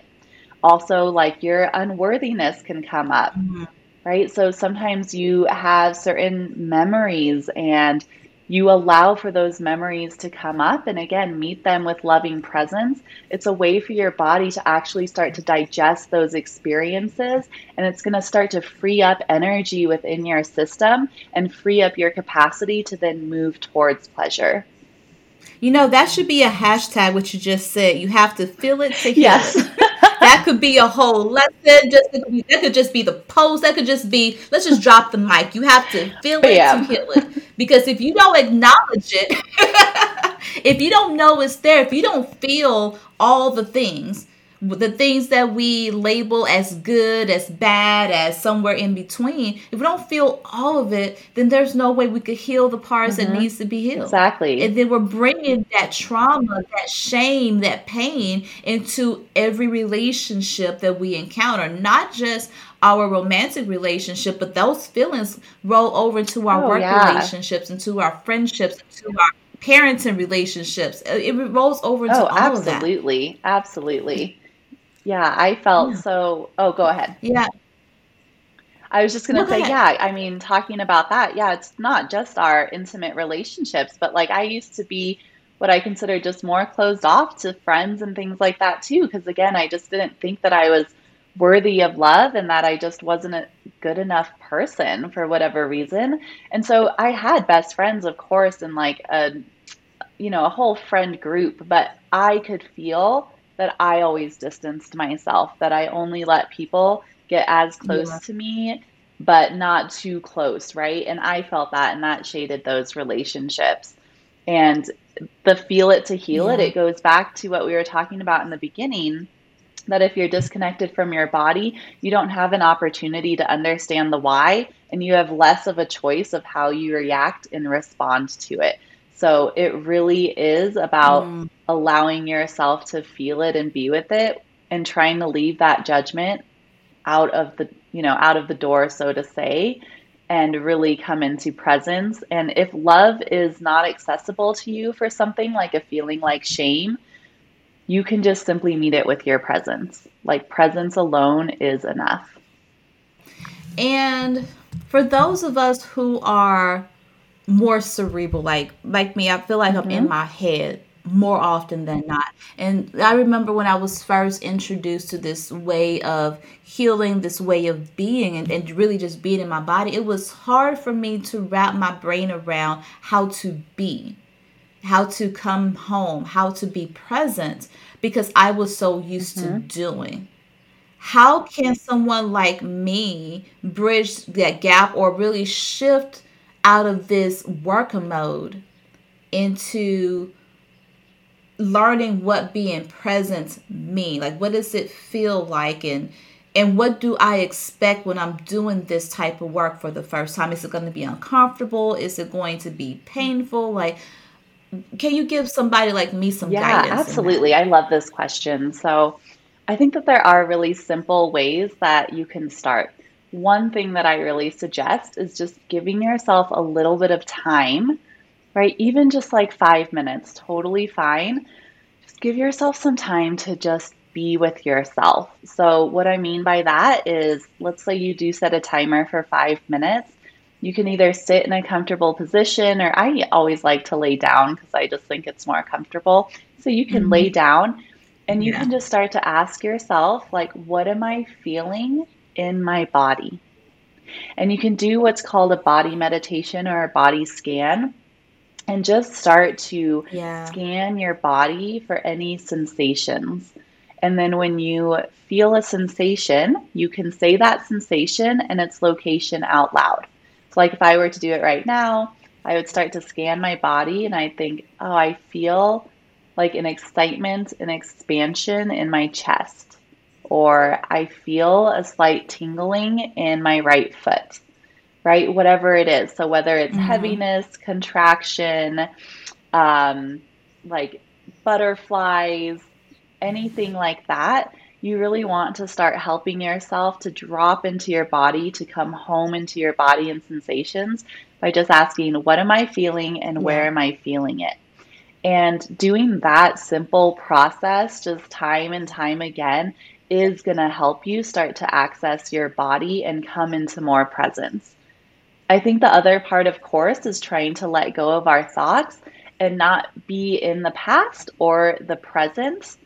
also like your unworthiness can come up mm-hmm right? So sometimes you have certain memories and you allow for those memories to come up and again meet them with loving presence. It's a way for your body to actually start to digest those experiences and it's going to start to free up energy within your system and free up your capacity to then move towards pleasure you know that should be a hashtag what you just said you have to feel it to heal yes. it that could be a whole lesson. Just that could just be the post. That could just be let's just drop the mic. You have to feel it yeah. to heal it. Because if you don't acknowledge it, if you don't know it's there, if you don't feel all the things, the things that we label as good, as bad, as somewhere in between, if we don't feel all of it, then there's no way we could heal the parts mm-hmm. that needs to be healed. Exactly. And then we're bringing that trauma, that shame, that pain into every relationship that we encounter, not just our romantic relationship, but those feelings roll over into our oh, work yeah. relationships, into our friendships, into our parenting relationships. It rolls over into oh, all absolutely. of that. Absolutely. Absolutely. Yeah, I felt yeah. so. Oh, go ahead. Yeah. I was just going to say, yeah, I mean, talking about that, yeah, it's not just our intimate relationships, but like I used to be what I consider just more closed off to friends and things like that too. Because again, I just didn't think that I was worthy of love and that I just wasn't a good enough person for whatever reason. And so I had best friends, of course, and like a, you know, a whole friend group, but I could feel that I always distanced myself, that I only let people get as close yeah. to me, but not too close, right? And I felt that, and that shaded those relationships. And the feel it to heal yeah. it, it goes back to what we were talking about in the beginning that if you're disconnected from your body, you don't have an opportunity to understand the why, and you have less of a choice of how you react and respond to it. So it really is about mm. allowing yourself to feel it and be with it and trying to leave that judgment out of the, you know, out of the door so to say and really come into presence. And if love is not accessible to you for something like a feeling like shame, you can just simply meet it with your presence. Like presence alone is enough. And for those of us who are more cerebral like like me i feel like mm-hmm. i'm in mm-hmm. my head more often than not and i remember when i was first introduced to this way of healing this way of being and, and really just being in my body it was hard for me to wrap my brain around how to be how to come home how to be present because i was so used mm-hmm. to doing how can someone like me bridge that gap or really shift out of this worker mode into learning what being present mean. Like what does it feel like? And and what do i expect when i'm doing this type of work for the first time? Is it going to be uncomfortable? Is it going to be painful? Like can you give somebody like me some yeah, guidance absolutely. I love this question. So i think that there are really simple ways that you can start one thing that I really suggest is just giving yourself a little bit of time, right? Even just like five minutes, totally fine. Just give yourself some time to just be with yourself. So, what I mean by that is, let's say you do set a timer for five minutes. You can either sit in a comfortable position, or I always like to lay down because I just think it's more comfortable. So, you can mm-hmm. lay down and you yeah. can just start to ask yourself, like, what am I feeling in my body. And you can do what's called a body meditation or a body scan and just start to yeah. scan your body for any sensations. And then when you feel a sensation, you can say that sensation and its location out loud. So, like if I were to do it right now, I would start to scan my body and I think, oh, I feel like an excitement, an expansion in my chest or I feel a slight tingling in my right foot, right? Whatever it is. So whether it's mm-hmm. heaviness, contraction, um, like butterflies, anything like that, you really want to start helping yourself to drop into your body, to come home into your body and sensations by just asking, What am I feeling and where am I feeling it? And doing that simple process just time and time again is going to help you start to access your body and come into more presence. I think the other part, of course, is trying to let go of our thoughts and not be in the past or the present.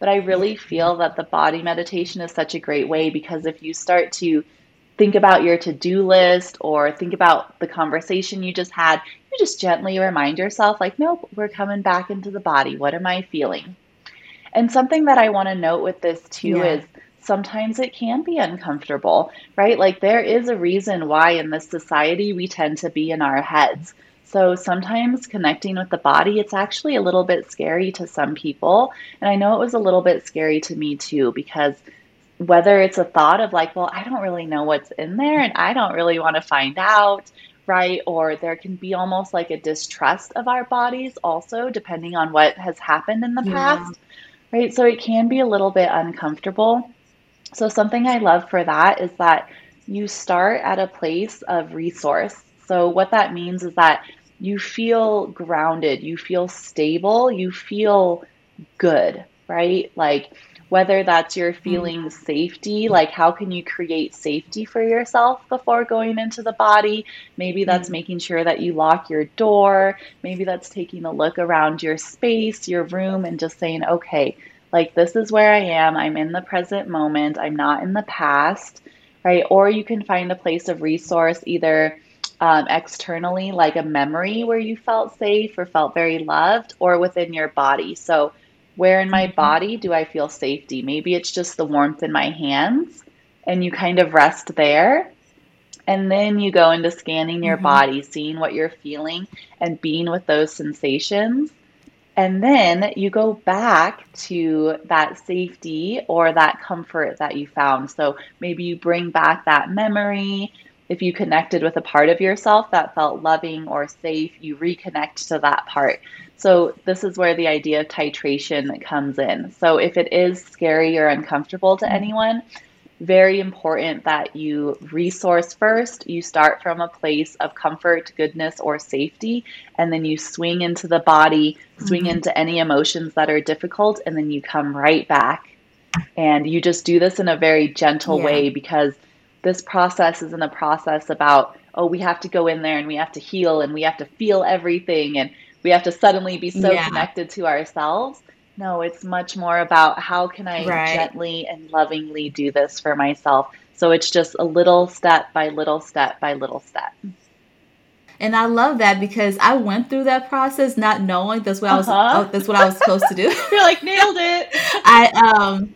But I really feel that the body meditation is such a great way because if you start to think about your to do list or think about the conversation you just had, you just gently remind yourself, like, nope, we're coming back into the body. What am I feeling? And something that I want to note with this too yeah. is sometimes it can be uncomfortable, right? Like, there is a reason why in this society we tend to be in our heads. So sometimes connecting with the body, it's actually a little bit scary to some people. And I know it was a little bit scary to me too, because whether it's a thought of like, well, I don't really know what's in there and I don't really want to find out, right? Or there can be almost like a distrust of our bodies also, depending on what has happened in the yeah. past, right? So it can be a little bit uncomfortable. So, something I love for that is that you start at a place of resource. So, what that means is that you feel grounded, you feel stable, you feel good, right? Like whether that's your mm-hmm. feeling safety, like how can you create safety for yourself before going into the body? Maybe that's mm-hmm. making sure that you lock your door. Maybe that's taking a look around your space, your room, and just saying, okay, like this is where I am. I'm in the present moment. I'm not in the past, right? Or you can find a place of resource either um, externally, like a memory where you felt safe or felt very loved, or within your body. So, where in my mm-hmm. body do I feel safety? Maybe it's just the warmth in my hands, and you kind of rest there. And then you go into scanning your mm-hmm. body, seeing what you're feeling, and being with those sensations. And then you go back to that safety or that comfort that you found. So maybe you bring back that memory, if you connected with a part of yourself that felt loving or safe, you reconnect to that part. So, this is where the idea of titration comes in. So, if it is scary or uncomfortable to anyone, very important that you resource first. You start from a place of comfort, goodness, or safety, and then you swing into the body, swing mm-hmm. into any emotions that are difficult, and then you come right back. And you just do this in a very gentle yeah. way because this process isn't a process about, oh, we have to go in there and we have to heal and we have to feel everything and we have to suddenly be so yeah. connected to ourselves. No, it's much more about how can I right. gently and lovingly do this for myself. So it's just a little step by little step by little step. And I love that because I went through that process not knowing that's what uh-huh. I was oh, that's what I was supposed to do. You're like nailed it. I um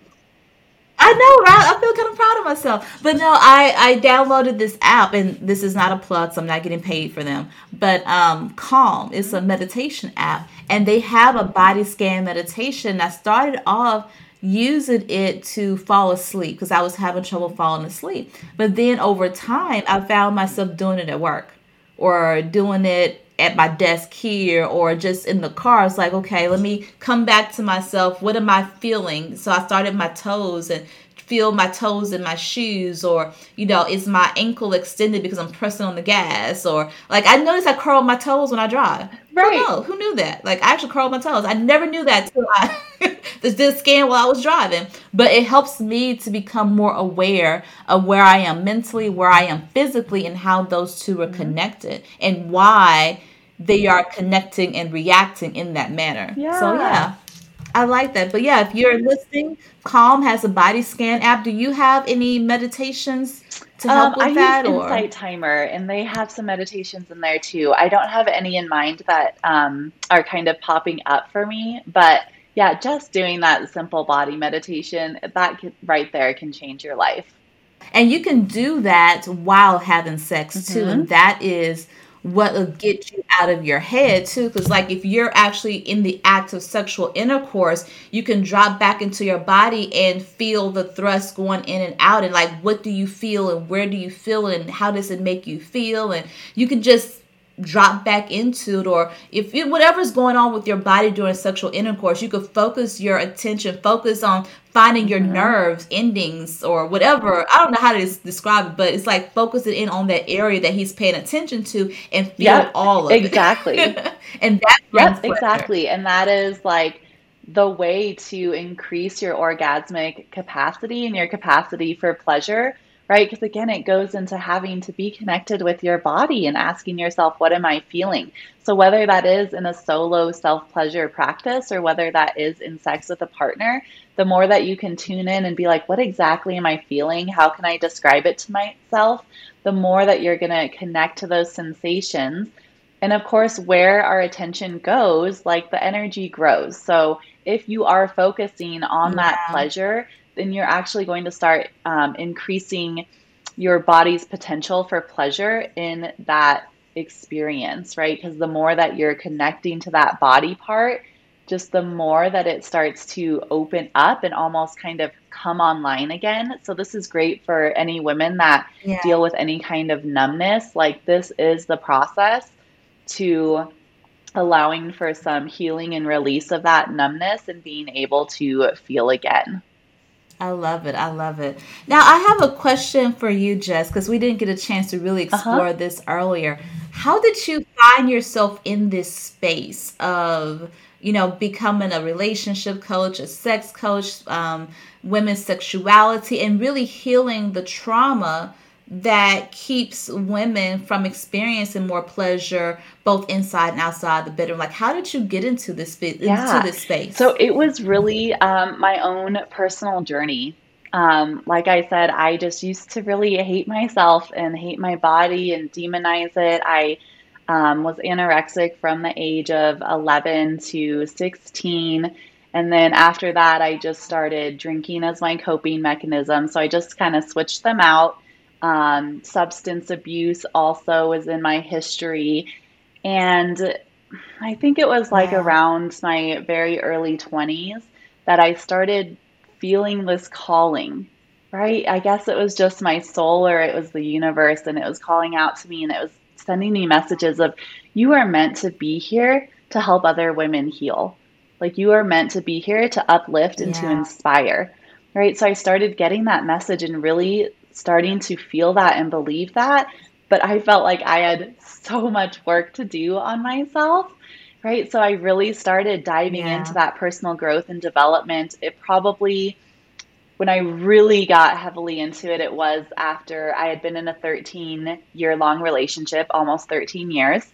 I know, right? I feel kind of proud of myself. But no, I I downloaded this app, and this is not a plug, so I'm not getting paid for them. But um, Calm is a meditation app, and they have a body scan meditation. I started off using it to fall asleep because I was having trouble falling asleep. But then over time, I found myself doing it at work or doing it at my desk here or just in the car. It's like, okay, let me come back to myself. What am I feeling? So I started my toes and feel my toes in my shoes or you know is my ankle extended because i'm pressing on the gas or like i notice i curl my toes when i drive. Right. who, who knew that? Like i actually curl my toes. I never knew that till i did this scan while i was driving. But it helps me to become more aware of where i am mentally where i am physically and how those two are mm-hmm. connected and why they are connecting and reacting in that manner. Yeah. so yeah I like that. But yeah, if you're listening, Calm has a body scan app. Do you have any meditations to help um, with I that? use or? Insight Timer, and they have some meditations in there too. I don't have any in mind that um, are kind of popping up for me, but yeah, just doing that simple body meditation, that right there can change your life. And you can do that while having sex too, mm-hmm. and that is what will get you out of your head too because like if you're actually in the act of sexual intercourse you can drop back into your body and feel the thrust going in and out and like what do you feel and where do you feel and how does it make you feel and you can just drop back into it or if you, whatever's going on with your body during sexual intercourse you could focus your attention focus on finding your mm-hmm. nerves endings or whatever. I don't know how to describe it but it's like focusing in on that area that he's paying attention to and feel yep, all of exactly. it. Exactly. And that's yep, exactly. And that is like the way to increase your orgasmic capacity and your capacity for pleasure right? Because again, it goes into having to be connected with your body and asking yourself, what am I feeling? So, whether that is in a solo self pleasure practice or whether that is in sex with a partner, the more that you can tune in and be like, what exactly am I feeling? How can I describe it to myself? The more that you're going to connect to those sensations. And of course, where our attention goes, like the energy grows. So, if you are focusing on yeah. that pleasure, then you're actually going to start um, increasing your body's potential for pleasure in that experience, right? Because the more that you're connecting to that body part, just the more that it starts to open up and almost kind of come online again. So, this is great for any women that yeah. deal with any kind of numbness. Like, this is the process to allowing for some healing and release of that numbness and being able to feel again. I love it. I love it. Now, I have a question for you, Jess, because we didn't get a chance to really uh-huh. explore uh-huh. this earlier. How did you find yourself in this space of, you know, becoming a relationship coach, a sex coach, um, women's sexuality, and really healing the trauma that keeps women from experiencing more pleasure both inside and outside the bedroom. Like how did you get into this yeah. into this space? So it was really um, my own personal journey. Um, like i said i just used to really hate myself and hate my body and demonize it. I um, was anorexic from the age of 11 to 16 and then after that i just started drinking as my coping mechanism. So i just kind of switched them out um, substance abuse also was in my history. And I think it was like around my very early 20s that I started feeling this calling, right? I guess it was just my soul or it was the universe and it was calling out to me and it was sending me messages of, you are meant to be here to help other women heal. Like you are meant to be here to uplift and yeah. to inspire, right? So I started getting that message and really starting to feel that and believe that. But I felt like I had so much work to do on myself. Right. So I really started diving yeah. into that personal growth and development. It probably, when I really got heavily into it, it was after I had been in a 13 year long relationship, almost 13 years,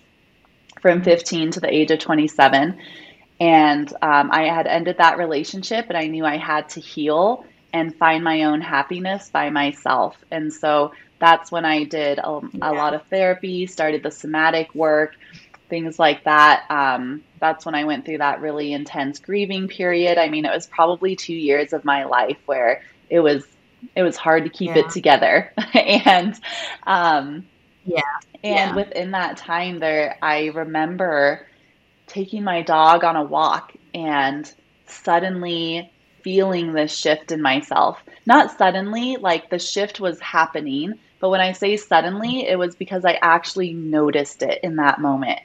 from 15 to the age of 27. And um, I had ended that relationship and I knew I had to heal and find my own happiness by myself. And so that's when I did a, a lot of therapy, started the somatic work, things like that. Um, that's when I went through that really intense grieving period. I mean, it was probably two years of my life where it was it was hard to keep yeah. it together, and um, yeah, and yeah. within that time, there I remember taking my dog on a walk and suddenly feeling this shift in myself. Not suddenly, like the shift was happening, but when I say suddenly, it was because I actually noticed it in that moment.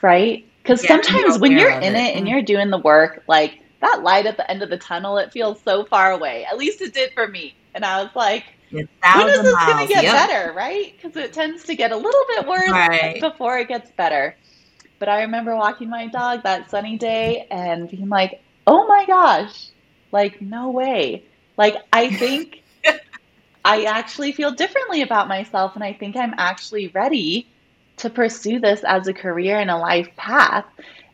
Right? Because yeah, sometimes when you're in it, it and you're doing the work, like that light at the end of the tunnel, it feels so far away. At least it did for me. And I was like, when is this going to get yep. better? Right? Because it tends to get a little bit worse right. before it gets better. But I remember walking my dog that sunny day and being like, oh my gosh, like, no way. Like, I think I actually feel differently about myself, and I think I'm actually ready to pursue this as a career and a life path.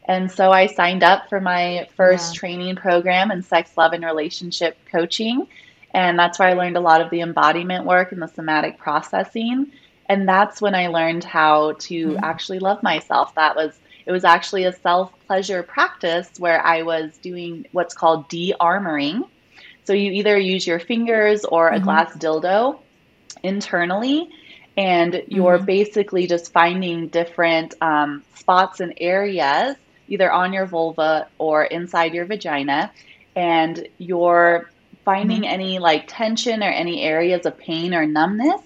And so I signed up for my first yeah. training program in sex, love, and relationship coaching. And that's where I learned a lot of the embodiment work and the somatic processing. And that's when I learned how to mm-hmm. actually love myself. That was it was actually a self pleasure practice where I was doing what's called de armoring. So you either use your fingers or a mm-hmm. glass dildo internally and you're mm-hmm. basically just finding different um, spots and areas either on your vulva or inside your vagina and you're finding mm-hmm. any like tension or any areas of pain or numbness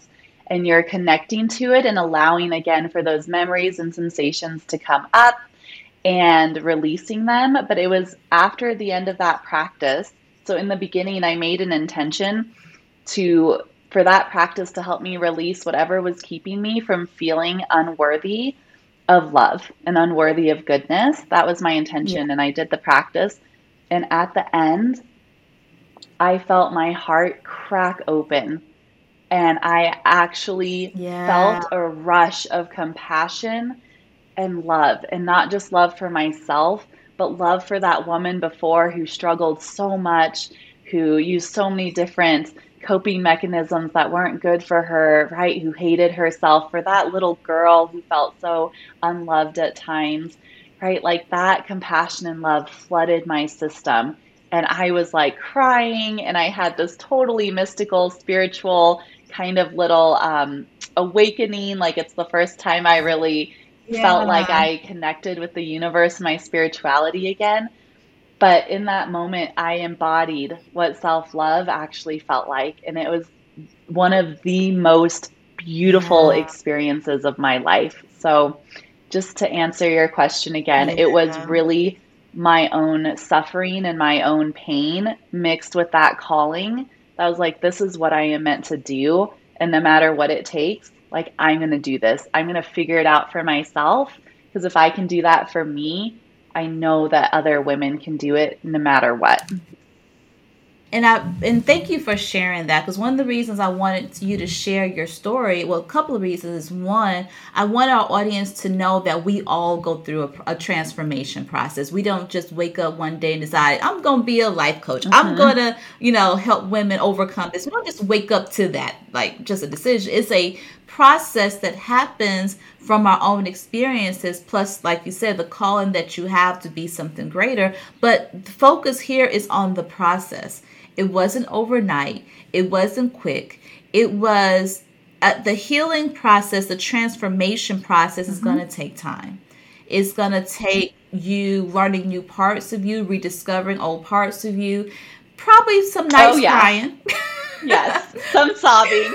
and you're connecting to it and allowing again for those memories and sensations to come up and releasing them but it was after the end of that practice so in the beginning i made an intention to for that practice to help me release whatever was keeping me from feeling unworthy of love and unworthy of goodness. That was my intention. Yeah. And I did the practice. And at the end, I felt my heart crack open. And I actually yeah. felt a rush of compassion and love. And not just love for myself, but love for that woman before who struggled so much, who used so many different coping mechanisms that weren't good for her, right? Who hated herself, for that little girl who felt so unloved at times, right? Like that compassion and love flooded my system. And I was like crying, and I had this totally mystical, spiritual kind of little um, awakening. Like it's the first time I really yeah. felt like I connected with the universe, my spirituality again. But in that moment, I embodied what self love actually felt like. And it was one of the most beautiful yeah. experiences of my life. So, just to answer your question again, yeah. it was really my own suffering and my own pain mixed with that calling. That was like, this is what I am meant to do. And no matter what it takes, like, I'm going to do this. I'm going to figure it out for myself. Because if I can do that for me, I know that other women can do it no matter what. And I and thank you for sharing that because one of the reasons I wanted you to share your story, well, a couple of reasons. Is one, I want our audience to know that we all go through a, a transformation process. We don't just wake up one day and decide I'm going to be a life coach. Mm-hmm. I'm going to, you know, help women overcome this. We don't just wake up to that like just a decision. It's a process that happens from our own experiences plus like you said the calling that you have to be something greater but the focus here is on the process it wasn't overnight it wasn't quick it was uh, the healing process the transformation process mm-hmm. is going to take time it's going to take you learning new parts of you rediscovering old parts of you probably some nice oh, yeah. crying yes some sobbing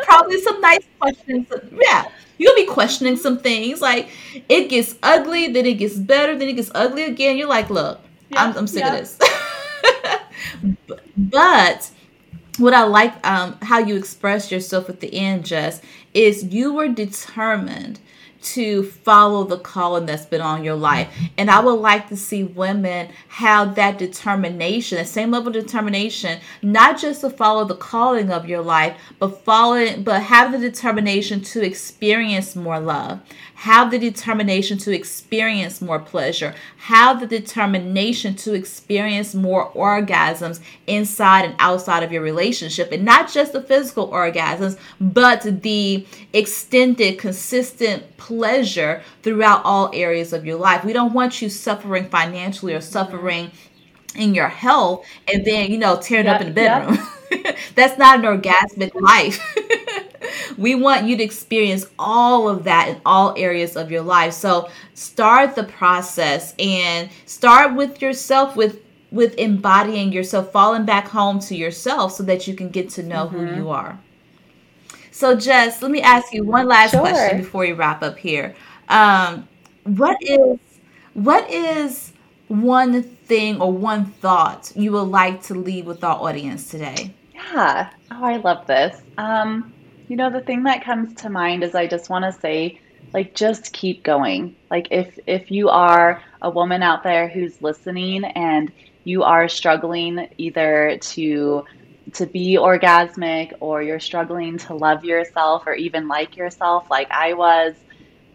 probably some nice questions yeah you'll be questioning some things. Like it gets ugly, then it gets better, then it gets ugly again. You're like, look, yeah, I'm, I'm, sick yeah. of this. but what I like um, how you express yourself at the end, Jess, is you were determined to follow the calling that's been on your life. And I would like to see women have that determination, the same level of determination, not just to follow the calling of your life, but follow it, but have the determination to experience more love, have the determination to experience more pleasure, have the determination to experience more orgasms inside and outside of your relationship. And not just the physical orgasms, but the extended, consistent pleasure throughout all areas of your life. We don't want you suffering financially or suffering in your health and then, you know, tearing yep, up in the bedroom. Yep. That's not an orgasmic life. we want you to experience all of that in all areas of your life. So start the process and start with yourself with with embodying yourself, falling back home to yourself so that you can get to know mm-hmm. who you are. So Jess, let me ask you one last sure. question before we wrap up here. Um, what is what is one thing or one thought you would like to leave with our audience today? Yeah. Oh, I love this. Um, you know, the thing that comes to mind is I just want to say, like, just keep going. Like, if if you are a woman out there who's listening and you are struggling either to to be orgasmic or you're struggling to love yourself or even like yourself like I was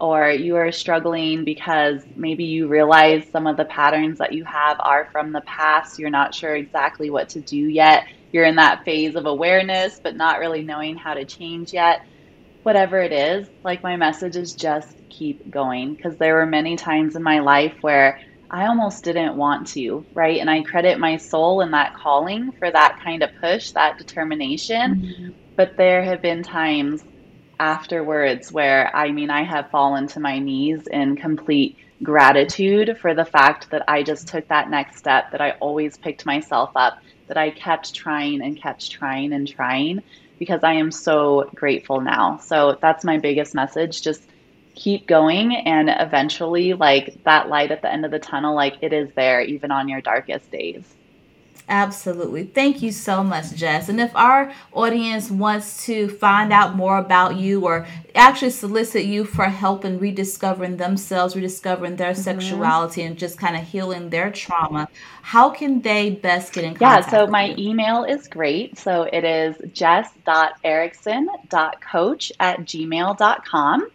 or you are struggling because maybe you realize some of the patterns that you have are from the past you're not sure exactly what to do yet you're in that phase of awareness, but not really knowing how to change yet. Whatever it is, like my message is just keep going because there were many times in my life where I almost didn't want to, right? And I credit my soul and that calling for that kind of push, that determination. Mm-hmm. But there have been times afterwards where I mean, I have fallen to my knees in complete gratitude for the fact that I just took that next step, that I always picked myself up, that I kept trying and kept trying and trying because I am so grateful now. So that's my biggest message. Just keep going and eventually like that light at the end of the tunnel like it is there even on your darkest days. Absolutely. Thank you so much, Jess. And if our audience wants to find out more about you or actually solicit you for help in rediscovering themselves, rediscovering their mm-hmm. sexuality, and just kind of healing their trauma, how can they best get in contact? Yeah, so my you? email is great. So it is jess.erickson.coach at gmail.com.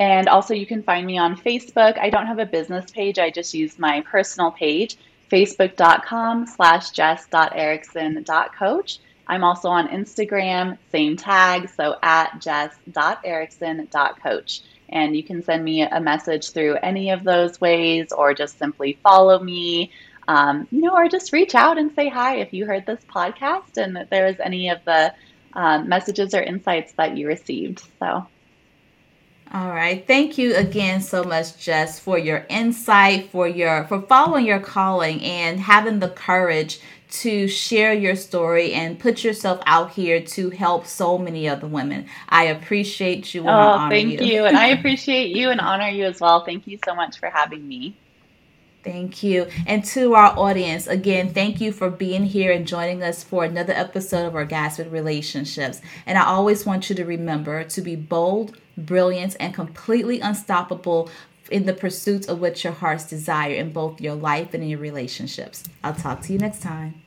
And also, you can find me on Facebook. I don't have a business page, I just use my personal page facebook.com slash jess.erickson.coach. I'm also on Instagram, same tag, so at jess.erickson.coach. And you can send me a message through any of those ways or just simply follow me, um, you know, or just reach out and say hi if you heard this podcast and there was any of the um, messages or insights that you received. So all right. Thank you again so much, Jess, for your insight, for your for following your calling and having the courage to share your story and put yourself out here to help so many other women. I appreciate you. oh, thank you. you. and I appreciate you and honor you as well. Thank you so much for having me. Thank you. And to our audience, again, thank you for being here and joining us for another episode of Orgasmic Relationships. And I always want you to remember to be bold, brilliant, and completely unstoppable in the pursuit of what your hearts desire in both your life and in your relationships. I'll talk to you next time.